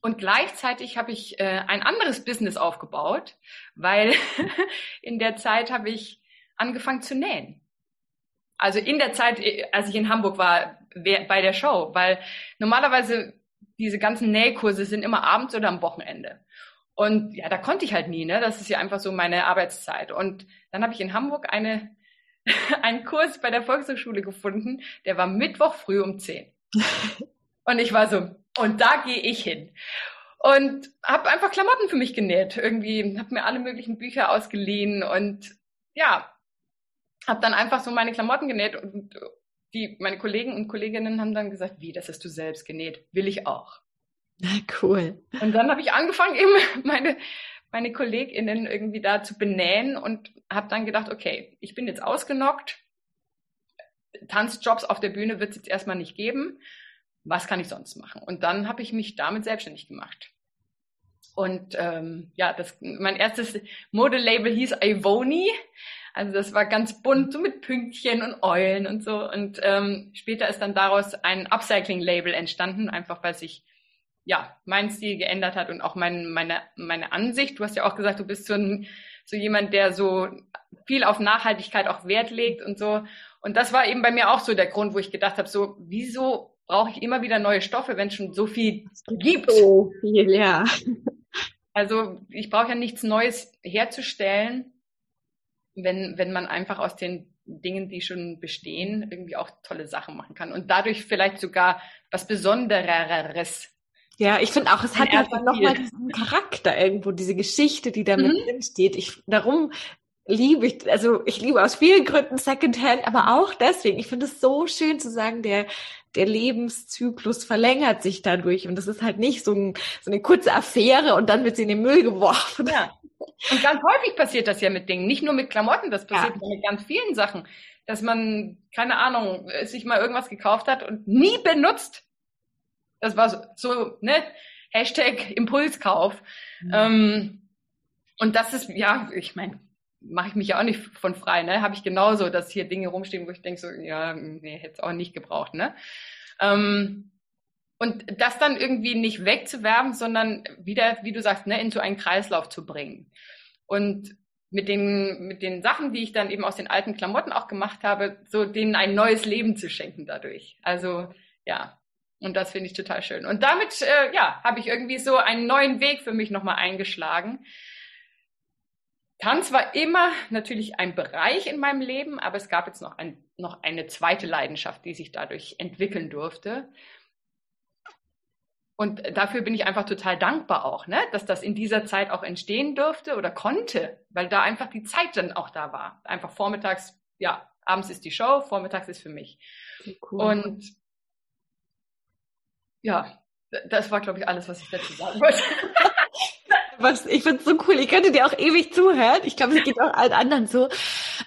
und gleichzeitig habe ich äh, ein anderes Business aufgebaut, weil in der Zeit habe ich angefangen zu nähen. Also in der Zeit, als ich in Hamburg war, bei der Show, weil normalerweise diese ganzen Nähkurse sind immer abends oder am Wochenende. Und ja, da konnte ich halt nie, ne? Das ist ja einfach so meine Arbeitszeit. Und dann habe ich in Hamburg eine, einen Kurs bei der Volkshochschule gefunden, der war Mittwoch früh um 10. Und ich war so, und da gehe ich hin. und habe einfach Klamotten für mich genäht. Irgendwie habe mir alle möglichen Bücher ausgeliehen und ja, habe dann einfach so meine Klamotten genäht und die meine Kollegen und Kolleginnen haben dann gesagt, wie, das hast du selbst genäht, will ich auch. Cool. Und dann habe ich angefangen, eben meine meine KollegInnen irgendwie da zu benähen und habe dann gedacht, okay, ich bin jetzt ausgenockt, Tanzjobs auf der Bühne wird es jetzt erstmal nicht geben. Was kann ich sonst machen? Und dann habe ich mich damit selbstständig gemacht. Und ähm, ja, das, mein erstes Modelabel hieß Ivoni. Also das war ganz bunt, so mit Pünktchen und Eulen und so. Und ähm, später ist dann daraus ein Upcycling-Label entstanden, einfach weil sich ja mein Stil geändert hat und auch mein, meine, meine Ansicht. Du hast ja auch gesagt, du bist so, ein, so jemand, der so viel auf Nachhaltigkeit auch Wert legt und so. Und das war eben bei mir auch so der Grund, wo ich gedacht habe, so wieso brauche ich immer wieder neue Stoffe, wenn es schon so viel gibt? So viel, ja. Also ich brauche ja nichts Neues herzustellen, wenn, wenn man einfach aus den Dingen, die schon bestehen, irgendwie auch tolle Sachen machen kann und dadurch vielleicht sogar was Besondereres. Ja, ich finde auch, es hat dann nochmal diesen Charakter irgendwo, diese Geschichte, die da mit mhm. drin steht. Ich, darum liebe ich, also ich liebe aus vielen Gründen Secondhand, aber auch deswegen. Ich finde es so schön zu sagen, der, der Lebenszyklus verlängert sich dadurch und das ist halt nicht so, ein, so eine kurze Affäre und dann wird sie in den Müll geworfen. Ja. Und ganz häufig passiert das ja mit Dingen, nicht nur mit Klamotten, das passiert ja. mit ganz vielen Sachen, dass man, keine Ahnung, sich mal irgendwas gekauft hat und nie benutzt. Das war so, ne, Hashtag Impulskauf. Mhm. Ähm, und das ist, ja, ich meine, mache ich mich ja auch nicht von frei, ne? Habe ich genauso, dass hier Dinge rumstehen, wo ich denke so, ja, nee, hätte es auch nicht gebraucht, ne? Ähm, und das dann irgendwie nicht wegzuwerben, sondern wieder, wie du sagst, ne, in so einen Kreislauf zu bringen. Und mit den, mit den Sachen, die ich dann eben aus den alten Klamotten auch gemacht habe, so denen ein neues Leben zu schenken dadurch. Also, ja. Und das finde ich total schön. Und damit, äh, ja, habe ich irgendwie so einen neuen Weg für mich nochmal eingeschlagen Tanz war immer natürlich ein Bereich in meinem Leben, aber es gab jetzt noch, ein, noch eine zweite Leidenschaft, die sich dadurch entwickeln durfte. Und dafür bin ich einfach total dankbar auch, ne? dass das in dieser Zeit auch entstehen durfte oder konnte, weil da einfach die Zeit dann auch da war. Einfach vormittags, ja, abends ist die Show, vormittags ist für mich. Cool. Und ja, das war, glaube ich, alles, was ich dazu sagen wollte. was, ich finde es so cool. Ich könnte dir auch ewig zuhören. Ich glaube, es geht auch allen anderen so.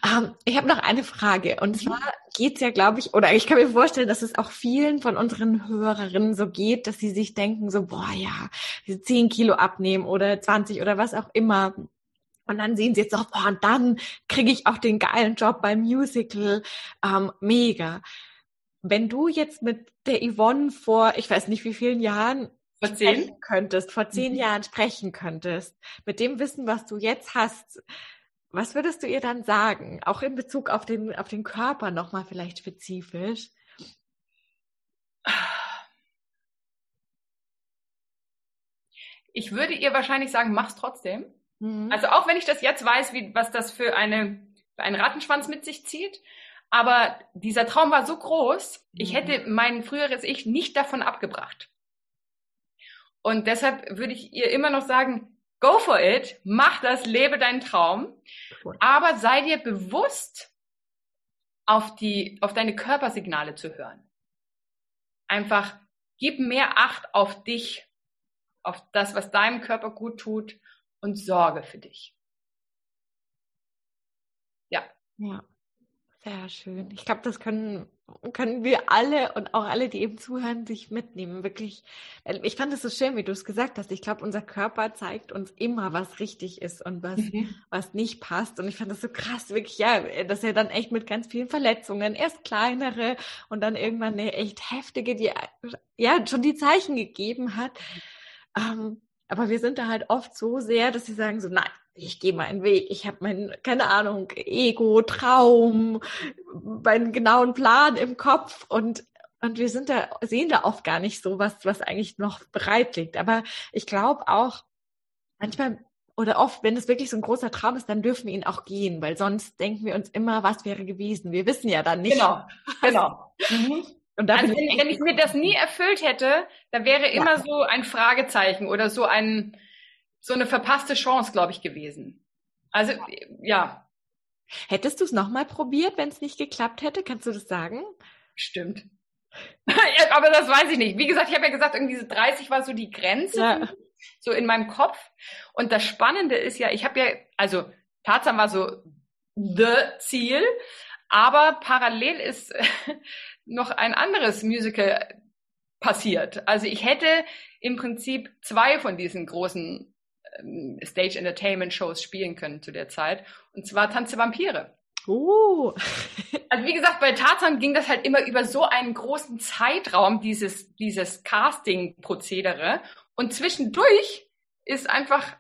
Ähm, ich habe noch eine Frage. Und zwar geht's ja, glaube ich, oder ich kann mir vorstellen, dass es auch vielen von unseren Hörerinnen so geht, dass sie sich denken so, boah, ja, diese 10 Kilo abnehmen oder 20 oder was auch immer. Und dann sehen sie jetzt auch, boah, und dann kriege ich auch den geilen Job beim Musical. Ähm, mega. Wenn du jetzt mit der Yvonne vor, ich weiß nicht wie vielen Jahren vor zehn könntest, vor zehn mhm. Jahren sprechen könntest, mit dem Wissen, was du jetzt hast, was würdest du ihr dann sagen? Auch in Bezug auf den, auf den Körper nochmal vielleicht spezifisch? Ich würde ihr wahrscheinlich sagen, mach's trotzdem. Mhm. Also auch wenn ich das jetzt weiß, wie, was das für eine, für einen Rattenschwanz mit sich zieht. Aber dieser Traum war so groß, ich mhm. hätte mein früheres Ich nicht davon abgebracht. Und deshalb würde ich ihr immer noch sagen, go for it, mach das, lebe deinen Traum. Aber sei dir bewusst, auf die, auf deine Körpersignale zu hören. Einfach gib mehr Acht auf dich, auf das, was deinem Körper gut tut und sorge für dich. Ja. Ja. Sehr schön. Ich glaube, das können, können wir alle und auch alle, die eben zuhören, sich mitnehmen. Wirklich. Ich fand es so schön, wie du es gesagt hast. Ich glaube, unser Körper zeigt uns immer, was richtig ist und was, mhm. was nicht passt. Und ich fand das so krass, wirklich, ja, dass er dann echt mit ganz vielen Verletzungen, erst kleinere und dann irgendwann eine echt heftige, die ja schon die Zeichen gegeben hat. Ähm, aber wir sind da halt oft so sehr, dass sie sagen so, nein, ich gehe meinen Weg, ich habe mein, keine Ahnung, Ego, Traum, meinen genauen Plan im Kopf und und wir sind da, sehen da oft gar nicht so was, was eigentlich noch bereit liegt. Aber ich glaube auch, manchmal oder oft, wenn es wirklich so ein großer Traum ist, dann dürfen wir ihn auch gehen, weil sonst denken wir uns immer, was wäre gewesen. Wir wissen ja dann nicht. Genau, genau. Mhm. Und also wenn, wenn, ich mir das nie erfüllt hätte, da wäre ja. immer so ein Fragezeichen oder so ein so eine verpasste Chance, glaube ich, gewesen. Also ja. Hättest du es nochmal probiert, wenn es nicht geklappt hätte? Kannst du das sagen? Stimmt. Aber das weiß ich nicht. Wie gesagt, ich habe ja gesagt, irgendwie so 30 war so die Grenze, ja. so in meinem Kopf. Und das Spannende ist ja, ich habe ja, also Tarzan war so the Ziel, aber parallel ist noch ein anderes Musical passiert. Also ich hätte im Prinzip zwei von diesen großen ähm, Stage Entertainment Shows spielen können zu der Zeit. Und zwar Tanze Vampire. Oh. also wie gesagt, bei Tarzan ging das halt immer über so einen großen Zeitraum, dieses, dieses Casting-Prozedere. Und zwischendurch ist einfach,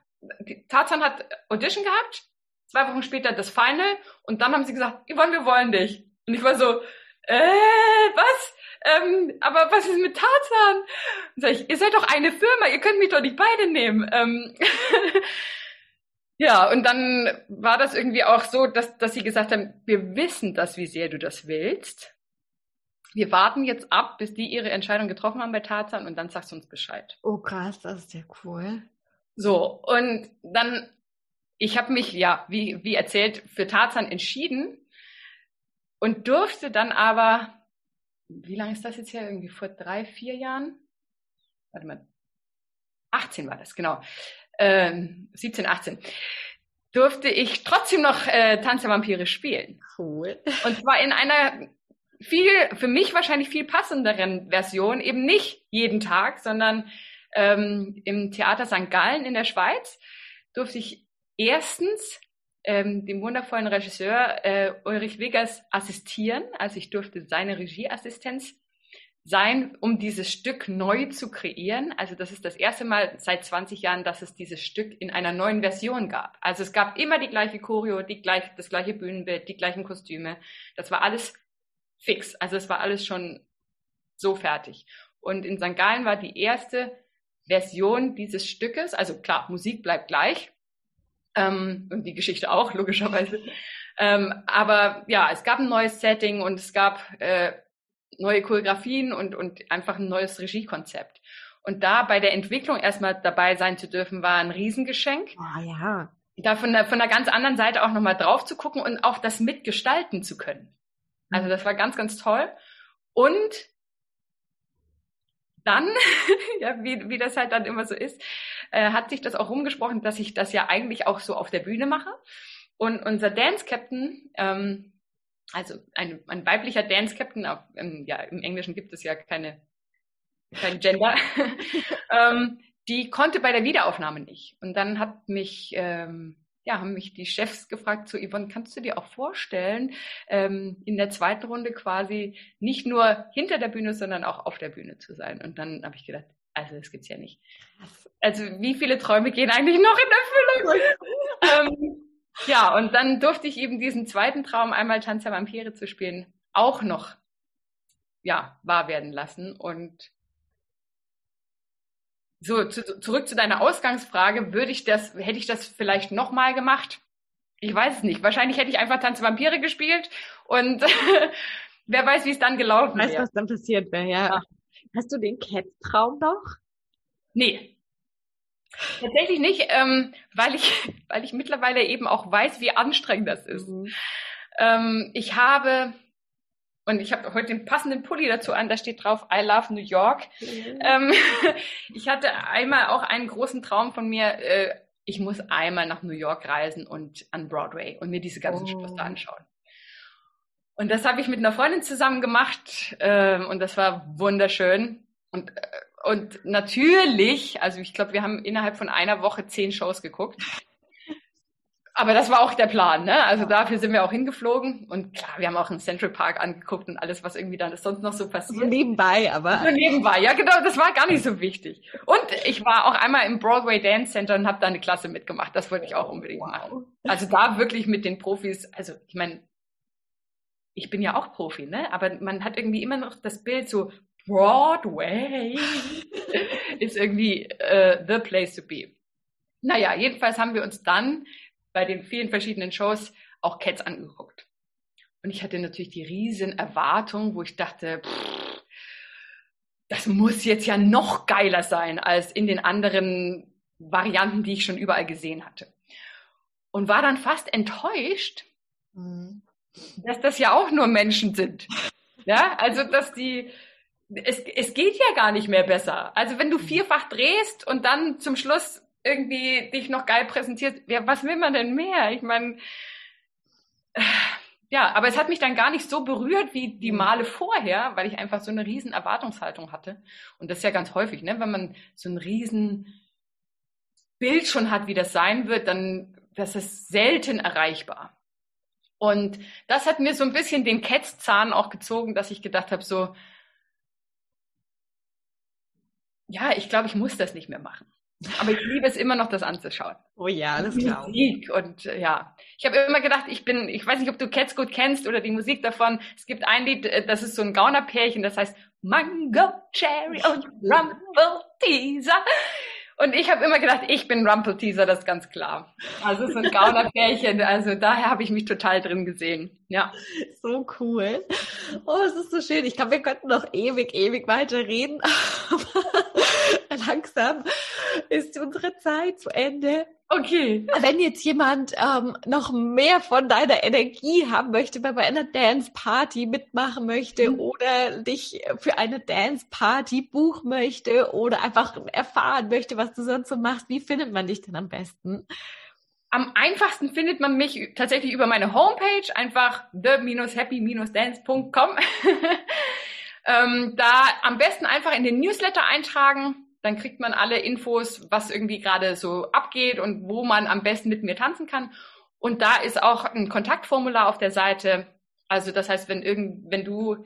Tarzan hat Audition gehabt, zwei Wochen später das Final und dann haben sie gesagt, Yvonne, wir wollen dich. Und ich war so, äh, was? Ähm, aber was ist mit Tarzan? Und sag ich, ihr seid doch eine Firma, ihr könnt mich doch nicht beide nehmen. Ähm, ja, und dann war das irgendwie auch so, dass, dass sie gesagt haben, wir wissen das, wie sehr du das willst. Wir warten jetzt ab, bis die ihre Entscheidung getroffen haben bei Tarzan und dann sagst du uns Bescheid. Oh krass, das ist ja cool. So, und dann, ich habe mich, ja, wie, wie erzählt, für Tarzan entschieden und durfte dann aber, wie lange ist das jetzt her? Irgendwie vor drei, vier Jahren? Warte mal, 18 war das, genau. 17, ähm, 18, durfte ich trotzdem noch äh, Tanz der Vampire spielen. Cool. Und zwar in einer viel, für mich wahrscheinlich viel passenderen Version, eben nicht jeden Tag, sondern ähm, im Theater St. Gallen in der Schweiz durfte ich erstens ähm, dem wundervollen Regisseur äh, Ulrich Wiggers assistieren. Also ich durfte seine Regieassistenz sein, um dieses Stück neu zu kreieren. Also das ist das erste Mal seit 20 Jahren, dass es dieses Stück in einer neuen Version gab. Also es gab immer die gleiche Choreo, die gleich, das gleiche Bühnenbild, die gleichen Kostüme. Das war alles fix. Also es war alles schon so fertig. Und in St. Gallen war die erste Version dieses Stückes, also klar, Musik bleibt gleich ähm, und die Geschichte auch, logischerweise. ähm, aber ja, es gab ein neues Setting und es gab äh, neue Choreografien und, und einfach ein neues Regiekonzept. Und da bei der Entwicklung erstmal dabei sein zu dürfen, war ein Riesengeschenk. Ah, oh, ja. Da von der, von der ganz anderen Seite auch nochmal drauf zu gucken und auch das mitgestalten zu können. Also das war ganz, ganz toll. Und dann, ja, wie, wie das halt dann immer so ist, äh, hat sich das auch rumgesprochen, dass ich das ja eigentlich auch so auf der Bühne mache. Und unser Dance Captain, ähm, also ein, ein weiblicher Dance Captain, auf, ähm, ja, im Englischen gibt es ja keine, kein Gender, ähm, die konnte bei der Wiederaufnahme nicht. Und dann hat mich, ähm, ja, haben mich die Chefs gefragt zu Yvonne, kannst du dir auch vorstellen, ähm, in der zweiten Runde quasi nicht nur hinter der Bühne, sondern auch auf der Bühne zu sein? Und dann habe ich gedacht, also das gibt's ja nicht. Also wie viele Träume gehen eigentlich noch in Erfüllung? ähm, ja, und dann durfte ich eben diesen zweiten Traum, einmal Tanz der Vampire zu spielen, auch noch ja, wahr werden lassen. Und so, zu, zurück zu deiner Ausgangsfrage, würde ich das, hätte ich das vielleicht nochmal gemacht? Ich weiß es nicht. Wahrscheinlich hätte ich einfach Tanz Vampire gespielt und wer weiß, wie es dann gelaufen wäre. Weißt, was dann passiert wäre, ja. ja. Hast du den Cat-Traum noch? Nee, Tatsächlich nicht, ähm, weil ich, weil ich mittlerweile eben auch weiß, wie anstrengend das ist. Mhm. Ähm, ich habe und ich habe heute den passenden Pulli dazu an, da steht drauf I love New York. Mhm. Ähm, ich hatte einmal auch einen großen Traum von mir, äh, ich muss einmal nach New York reisen und an Broadway und mir diese ganzen oh. Shows anschauen. Und das habe ich mit einer Freundin zusammen gemacht äh, und das war wunderschön. Und äh, und natürlich, also ich glaube, wir haben innerhalb von einer Woche zehn Shows geguckt. Aber das war auch der Plan, ne? Also dafür sind wir auch hingeflogen. Und klar, wir haben auch einen Central Park angeguckt und alles, was irgendwie dann sonst noch so passiert. So nebenbei, aber. So nebenbei, ja genau, das war gar nicht so wichtig. Und ich war auch einmal im Broadway Dance Center und habe da eine Klasse mitgemacht. Das wollte ich auch unbedingt wow. machen. Also da wirklich mit den Profis, also ich meine, ich bin ja auch Profi, ne? Aber man hat irgendwie immer noch das Bild so, Broadway ist irgendwie uh, the place to be. Naja, jedenfalls haben wir uns dann bei den vielen verschiedenen Shows auch Cats angeguckt. Und ich hatte natürlich die riesen Erwartung, wo ich dachte, pff, das muss jetzt ja noch geiler sein als in den anderen Varianten, die ich schon überall gesehen hatte. Und war dann fast enttäuscht, mhm. dass das ja auch nur Menschen sind. Ja, also dass die, es, es geht ja gar nicht mehr besser. Also wenn du mhm. vierfach drehst und dann zum Schluss irgendwie dich noch geil präsentierst, ja, was will man denn mehr? Ich meine, ja, aber es hat mich dann gar nicht so berührt wie die mhm. Male vorher, weil ich einfach so eine riesen Erwartungshaltung hatte. Und das ist ja ganz häufig, ne? wenn man so ein riesen Bild schon hat, wie das sein wird, dann das ist selten erreichbar. Und das hat mir so ein bisschen den Ketzzahn auch gezogen, dass ich gedacht habe, so, ja, ich glaube, ich muss das nicht mehr machen. Aber ich liebe es immer noch, das anzuschauen. Oh ja, das klar. Musik und äh, ja. Ich habe immer gedacht, ich bin, ich weiß nicht, ob du Cats gut kennst oder die Musik davon. Es gibt ein Lied, äh, das ist so ein Gaunerpärchen, das heißt Mango, Cherry und Rumble Teaser. Und ich habe immer gedacht, ich bin Rumple Teaser, das ist ganz klar. Also so ein Gaunerpärchen, also daher habe ich mich total drin gesehen. Ja. So cool. Oh, es ist so schön. Ich glaube, wir könnten noch ewig, ewig weiter reden. langsam ist unsere Zeit zu Ende. Okay. Wenn jetzt jemand ähm, noch mehr von deiner Energie haben möchte, bei einer Dance Party mitmachen möchte mhm. oder dich für eine Dance Party buchen möchte oder einfach erfahren möchte, was du sonst so machst, wie findet man dich denn am besten? Am einfachsten findet man mich tatsächlich über meine Homepage, einfach the-happy-dance.com. ähm, da am besten einfach in den Newsletter eintragen dann kriegt man alle Infos, was irgendwie gerade so abgeht und wo man am besten mit mir tanzen kann. Und da ist auch ein Kontaktformular auf der Seite. Also das heißt, wenn irgend, wenn du,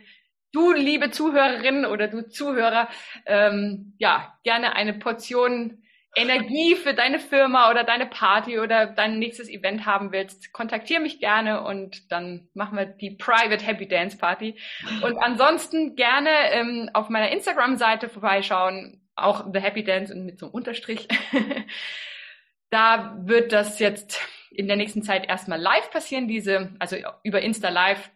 du liebe Zuhörerin oder du Zuhörer, ähm, ja gerne eine Portion Energie für deine Firma oder deine Party oder dein nächstes Event haben willst, kontaktiere mich gerne und dann machen wir die Private Happy Dance Party. Und ansonsten gerne ähm, auf meiner Instagram-Seite vorbeischauen auch The Happy Dance und mit so einem Unterstrich. da wird das jetzt in der nächsten Zeit erstmal live passieren, diese, also über Insta Live,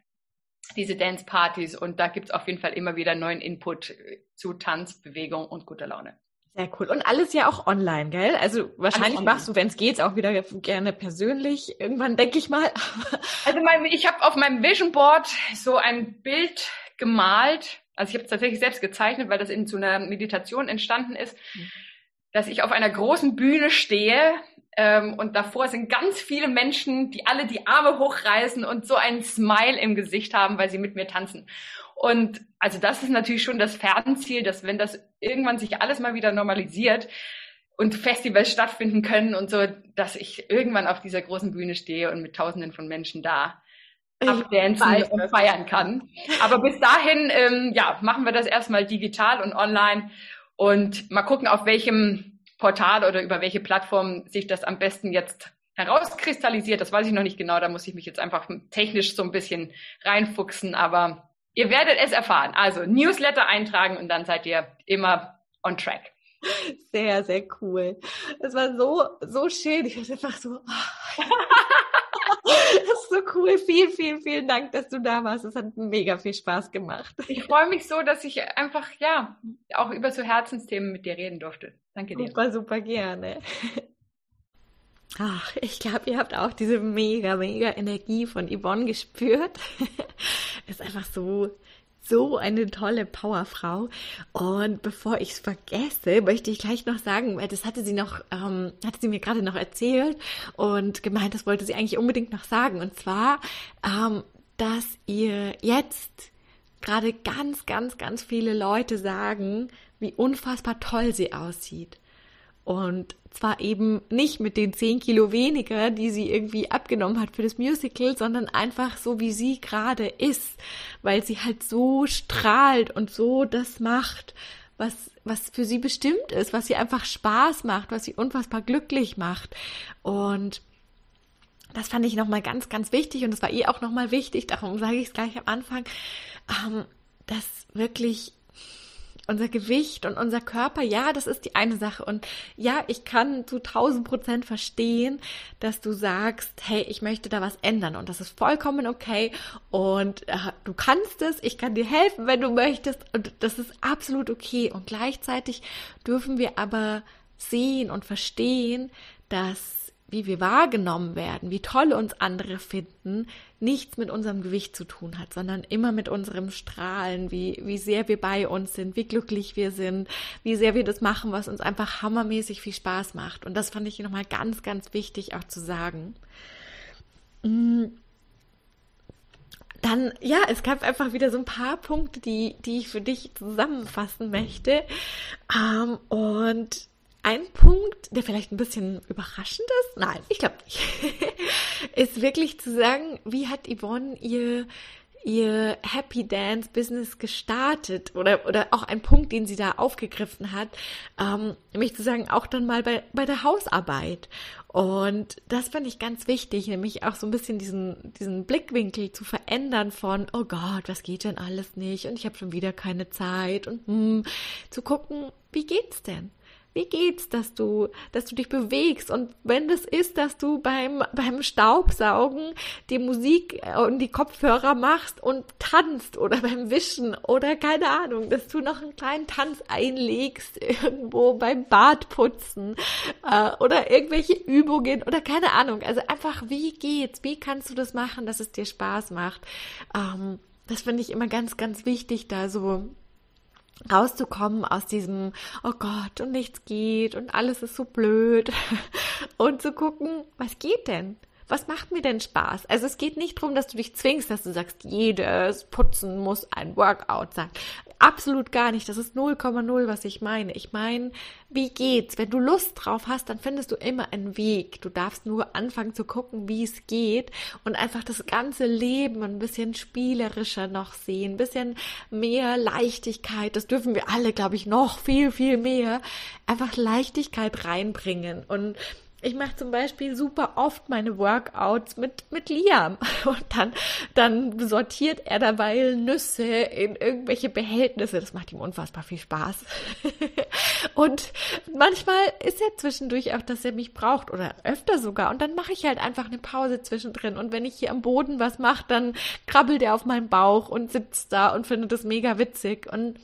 diese Dance-Partys und da gibt's auf jeden Fall immer wieder neuen Input zu Tanz, Bewegung und guter Laune. Sehr cool. Und alles ja auch online, gell? Also wahrscheinlich machst du, wenn es geht, auch wieder gerne persönlich. Irgendwann denke ich mal. also mein, ich habe auf meinem Vision Board so ein Bild gemalt also ich habe es tatsächlich selbst gezeichnet, weil das in so einer Meditation entstanden ist, mhm. dass ich auf einer großen Bühne stehe ähm, und davor sind ganz viele Menschen, die alle die Arme hochreißen und so einen Smile im Gesicht haben, weil sie mit mir tanzen. Und also das ist natürlich schon das Fernziel, dass wenn das irgendwann sich alles mal wieder normalisiert und Festivals stattfinden können und so, dass ich irgendwann auf dieser großen Bühne stehe und mit Tausenden von Menschen da abdancen und feiern kann. Aber bis dahin, ähm, ja, machen wir das erstmal digital und online und mal gucken, auf welchem Portal oder über welche Plattform sich das am besten jetzt herauskristallisiert. Das weiß ich noch nicht genau. Da muss ich mich jetzt einfach technisch so ein bisschen reinfuchsen. Aber ihr werdet es erfahren. Also Newsletter eintragen und dann seid ihr immer on track. Sehr, sehr cool. Es war so, so schön. Ich war einfach so. Das ist so cool. Vielen, vielen, vielen Dank, dass du da warst. Es hat mega viel Spaß gemacht. Ich freue mich so, dass ich einfach, ja, auch über so Herzensthemen mit dir reden durfte. Danke dir. Super, super gerne. Ach, ich glaube, ihr habt auch diese mega, mega Energie von Yvonne gespürt. ist einfach so, so eine tolle Powerfrau. Und bevor ich es vergesse, möchte ich gleich noch sagen, weil das hatte sie noch, ähm, hatte sie mir gerade noch erzählt und gemeint, das wollte sie eigentlich unbedingt noch sagen. Und zwar, ähm, dass ihr jetzt gerade ganz, ganz, ganz viele Leute sagen, wie unfassbar toll sie aussieht. Und zwar eben nicht mit den zehn Kilo weniger, die sie irgendwie abgenommen hat für das Musical, sondern einfach so, wie sie gerade ist, weil sie halt so strahlt und so das macht, was, was für sie bestimmt ist, was sie einfach Spaß macht, was sie unfassbar glücklich macht. Und das fand ich nochmal ganz, ganz wichtig und das war ihr auch nochmal wichtig, darum sage ich es gleich am Anfang, ähm, dass wirklich unser Gewicht und unser Körper, ja, das ist die eine Sache. Und ja, ich kann zu 1000 Prozent verstehen, dass du sagst, hey, ich möchte da was ändern und das ist vollkommen okay und äh, du kannst es, ich kann dir helfen, wenn du möchtest und das ist absolut okay. Und gleichzeitig dürfen wir aber sehen und verstehen, dass wie wir wahrgenommen werden, wie toll uns andere finden, nichts mit unserem Gewicht zu tun hat, sondern immer mit unserem Strahlen, wie, wie sehr wir bei uns sind, wie glücklich wir sind, wie sehr wir das machen, was uns einfach hammermäßig viel Spaß macht. Und das fand ich nochmal ganz, ganz wichtig auch zu sagen. Mm. Dann, ja, es gab einfach wieder so ein paar Punkte, die, die ich für dich zusammenfassen möchte. Ähm, und ein Punkt, der vielleicht ein bisschen überraschend ist, nein, ich glaube nicht, ist wirklich zu sagen, wie hat Yvonne ihr ihr Happy Dance Business gestartet? Oder oder auch ein Punkt, den sie da aufgegriffen hat, ähm, nämlich zu sagen, auch dann mal bei bei der Hausarbeit. Und das fand ich ganz wichtig, nämlich auch so ein bisschen diesen diesen Blickwinkel zu verändern von oh Gott, was geht denn alles nicht? Und ich habe schon wieder keine Zeit. Und hm, zu gucken, wie geht's denn? Wie geht's, dass du, dass du dich bewegst? Und wenn das ist, dass du beim, beim Staubsaugen die Musik und die Kopfhörer machst und tanzt oder beim Wischen oder keine Ahnung, dass du noch einen kleinen Tanz einlegst irgendwo beim Badputzen äh, oder irgendwelche Übungen oder keine Ahnung. Also einfach, wie geht's? Wie kannst du das machen, dass es dir Spaß macht? Ähm, das finde ich immer ganz, ganz wichtig, da so rauszukommen aus diesem, oh Gott, und nichts geht und alles ist so blöd und zu gucken, was geht denn? Was macht mir denn Spaß? Also es geht nicht darum, dass du dich zwingst, dass du sagst, jedes Putzen muss ein Workout sein. Absolut gar nicht. Das ist 0,0, was ich meine. Ich meine, wie geht's? Wenn du Lust drauf hast, dann findest du immer einen Weg. Du darfst nur anfangen zu gucken, wie es geht und einfach das ganze Leben ein bisschen spielerischer noch sehen, ein bisschen mehr Leichtigkeit. Das dürfen wir alle, glaube ich, noch viel, viel mehr. Einfach Leichtigkeit reinbringen und ich mache zum Beispiel super oft meine Workouts mit, mit Liam. Und dann, dann sortiert er dabei Nüsse in irgendwelche Behältnisse. Das macht ihm unfassbar viel Spaß. Und manchmal ist er zwischendurch auch, dass er mich braucht oder öfter sogar. Und dann mache ich halt einfach eine Pause zwischendrin. Und wenn ich hier am Boden was mache, dann krabbelt er auf meinen Bauch und sitzt da und findet das mega witzig. Und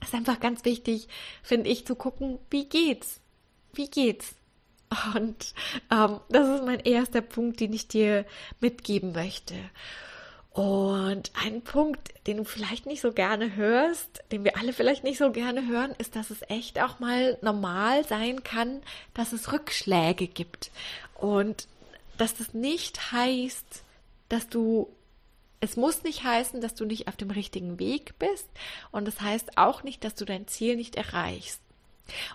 es ist einfach ganz wichtig, finde ich, zu gucken, wie geht's? Wie geht's? Und ähm, das ist mein erster Punkt, den ich dir mitgeben möchte. Und ein Punkt, den du vielleicht nicht so gerne hörst, den wir alle vielleicht nicht so gerne hören, ist, dass es echt auch mal normal sein kann, dass es Rückschläge gibt. Und dass das nicht heißt, dass du, es muss nicht heißen, dass du nicht auf dem richtigen Weg bist. Und das heißt auch nicht, dass du dein Ziel nicht erreichst.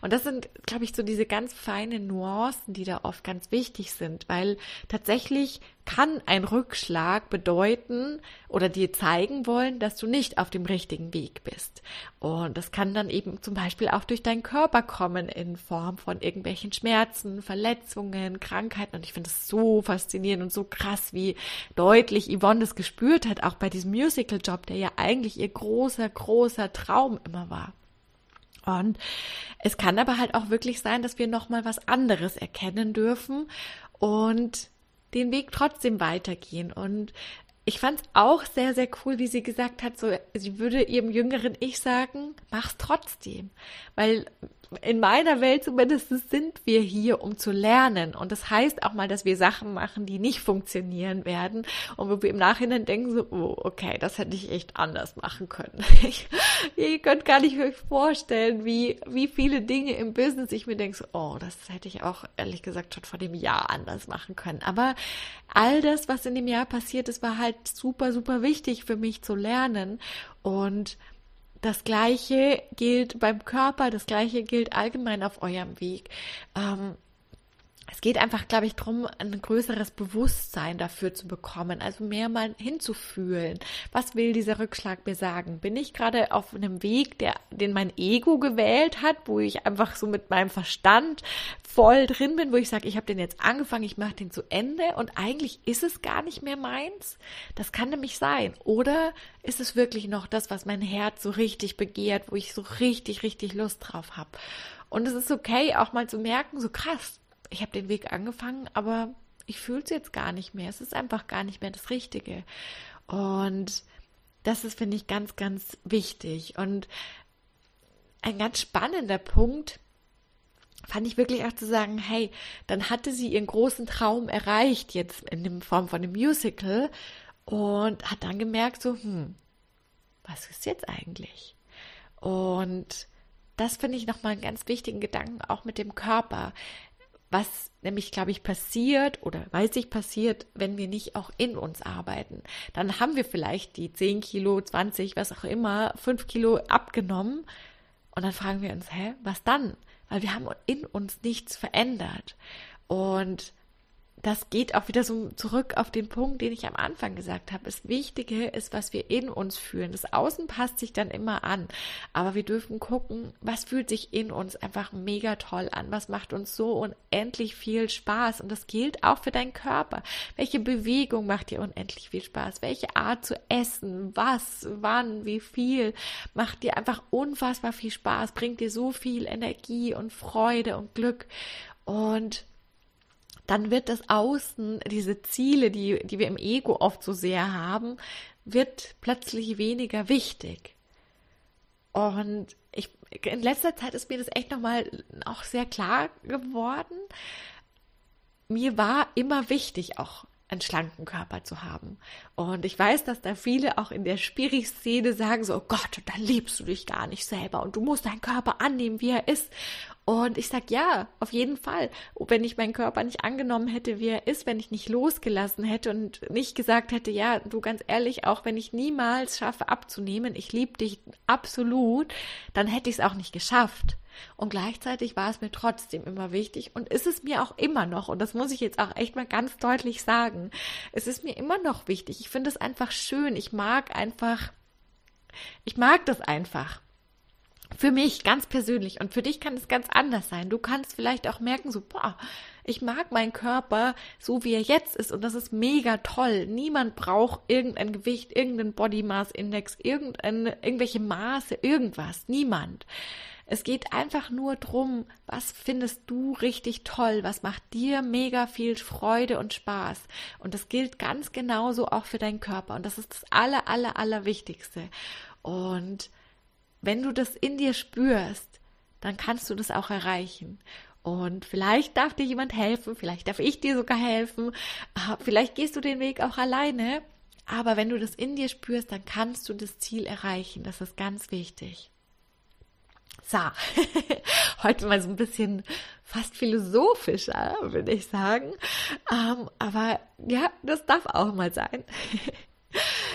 Und das sind, glaube ich, so diese ganz feinen Nuancen, die da oft ganz wichtig sind, weil tatsächlich kann ein Rückschlag bedeuten oder dir zeigen wollen, dass du nicht auf dem richtigen Weg bist. Und das kann dann eben zum Beispiel auch durch deinen Körper kommen in Form von irgendwelchen Schmerzen, Verletzungen, Krankheiten. Und ich finde es so faszinierend und so krass, wie deutlich Yvonne das gespürt hat, auch bei diesem Musical-Job, der ja eigentlich ihr großer, großer Traum immer war. Und es kann aber halt auch wirklich sein, dass wir nochmal was anderes erkennen dürfen und den Weg trotzdem weitergehen. Und ich fand es auch sehr, sehr cool, wie sie gesagt hat, so, sie würde ihrem jüngeren Ich sagen, mach's trotzdem. Weil in meiner Welt zumindest sind wir hier, um zu lernen. Und das heißt auch mal, dass wir Sachen machen, die nicht funktionieren werden. Und wo wir im Nachhinein denken so, oh, okay, das hätte ich echt anders machen können. Ich, ihr könnt gar nicht euch vorstellen, wie, wie viele Dinge im Business ich mir denke so, oh, das hätte ich auch ehrlich gesagt schon vor dem Jahr anders machen können. Aber all das, was in dem Jahr passiert ist, war halt super, super wichtig für mich zu lernen. Und das Gleiche gilt beim Körper, das Gleiche gilt allgemein auf eurem Weg. Ähm, es geht einfach, glaube ich, darum, ein größeres Bewusstsein dafür zu bekommen, also mehr mal hinzufühlen. Was will dieser Rückschlag mir sagen? Bin ich gerade auf einem Weg, der, den mein Ego gewählt hat, wo ich einfach so mit meinem Verstand voll drin bin, wo ich sage, ich habe den jetzt angefangen, ich mache den zu Ende und eigentlich ist es gar nicht mehr meins? Das kann nämlich sein. Oder ist es wirklich noch das, was mein Herz so richtig begehrt, wo ich so richtig, richtig Lust drauf habe? Und es ist okay, auch mal zu merken, so krass, ich habe den Weg angefangen, aber ich fühle es jetzt gar nicht mehr. Es ist einfach gar nicht mehr das Richtige. Und das ist, finde ich, ganz, ganz wichtig. Und ein ganz spannender Punkt fand ich wirklich auch zu sagen, hey, dann hatte sie ihren großen Traum erreicht, jetzt in der Form von einem Musical, und hat dann gemerkt, so, hm, was ist jetzt eigentlich? Und das finde ich nochmal einen ganz wichtigen Gedanken, auch mit dem Körper was nämlich, glaube ich, passiert oder weiß ich passiert, wenn wir nicht auch in uns arbeiten. Dann haben wir vielleicht die 10 Kilo, 20, was auch immer, 5 Kilo abgenommen und dann fragen wir uns, hä, was dann? Weil wir haben in uns nichts verändert. Und das geht auch wieder so zurück auf den Punkt, den ich am Anfang gesagt habe. Das Wichtige ist, was wir in uns fühlen. Das Außen passt sich dann immer an. Aber wir dürfen gucken, was fühlt sich in uns einfach mega toll an? Was macht uns so unendlich viel Spaß? Und das gilt auch für deinen Körper. Welche Bewegung macht dir unendlich viel Spaß? Welche Art zu essen? Was? Wann? Wie viel? Macht dir einfach unfassbar viel Spaß? Bringt dir so viel Energie und Freude und Glück? Und dann wird das Außen, diese Ziele, die, die wir im Ego oft so sehr haben, wird plötzlich weniger wichtig. Und ich, in letzter Zeit ist mir das echt nochmal auch sehr klar geworden. Mir war immer wichtig, auch einen schlanken Körper zu haben. Und ich weiß, dass da viele auch in der Spiri-Szene sagen so, oh Gott, da liebst du dich gar nicht selber und du musst deinen Körper annehmen, wie er ist. Und ich sag ja, auf jeden Fall. Wenn ich meinen Körper nicht angenommen hätte, wie er ist, wenn ich nicht losgelassen hätte und nicht gesagt hätte, ja, du ganz ehrlich, auch wenn ich niemals schaffe abzunehmen, ich liebe dich absolut, dann hätte ich es auch nicht geschafft. Und gleichzeitig war es mir trotzdem immer wichtig und ist es mir auch immer noch, und das muss ich jetzt auch echt mal ganz deutlich sagen, es ist mir immer noch wichtig. Ich finde es einfach schön. Ich mag einfach, ich mag das einfach. Für mich ganz persönlich und für dich kann es ganz anders sein. Du kannst vielleicht auch merken, so, boah, ich mag meinen Körper so, wie er jetzt ist und das ist mega toll. Niemand braucht irgendein Gewicht, irgendeinen Body Mass Index, irgendein, irgendwelche Maße, irgendwas. Niemand. Es geht einfach nur drum, was findest du richtig toll, was macht dir mega viel Freude und Spaß. Und das gilt ganz genauso auch für deinen Körper. Und das ist das aller, aller, aller Wichtigste. Und wenn du das in dir spürst, dann kannst du das auch erreichen. Und vielleicht darf dir jemand helfen, vielleicht darf ich dir sogar helfen, ah, vielleicht gehst du den Weg auch alleine. Aber wenn du das in dir spürst, dann kannst du das Ziel erreichen. Das ist ganz wichtig. So, heute mal so ein bisschen fast philosophischer, würde ich sagen. Ähm, aber ja, das darf auch mal sein.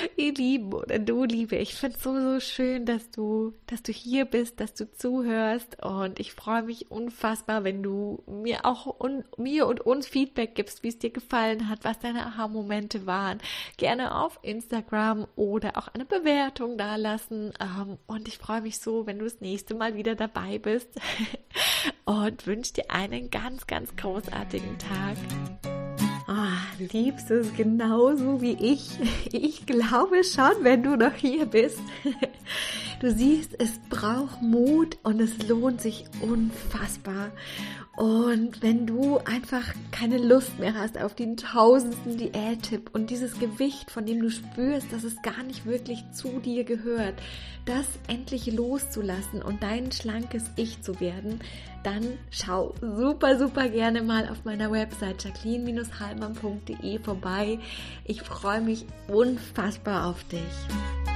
Ihr Lieben oder du Liebe, ich finde es so, so schön, dass du, dass du hier bist, dass du zuhörst und ich freue mich unfassbar, wenn du mir auch und mir und uns Feedback gibst, wie es dir gefallen hat, was deine Aha-Momente waren. Gerne auf Instagram oder auch eine Bewertung da lassen ähm, und ich freue mich so, wenn du das nächste Mal wieder dabei bist und wünsche dir einen ganz, ganz großartigen Tag. Liebst es genauso wie ich? Ich glaube schon, wenn du noch hier bist. Du siehst, es braucht Mut und es lohnt sich unfassbar. Und wenn du einfach keine Lust mehr hast auf den tausendsten Diättipp und dieses Gewicht, von dem du spürst, dass es gar nicht wirklich zu dir gehört, das endlich loszulassen und dein schlankes Ich zu werden, dann schau super, super gerne mal auf meiner Website jacqueline-halmann.de vorbei. Ich freue mich unfassbar auf dich.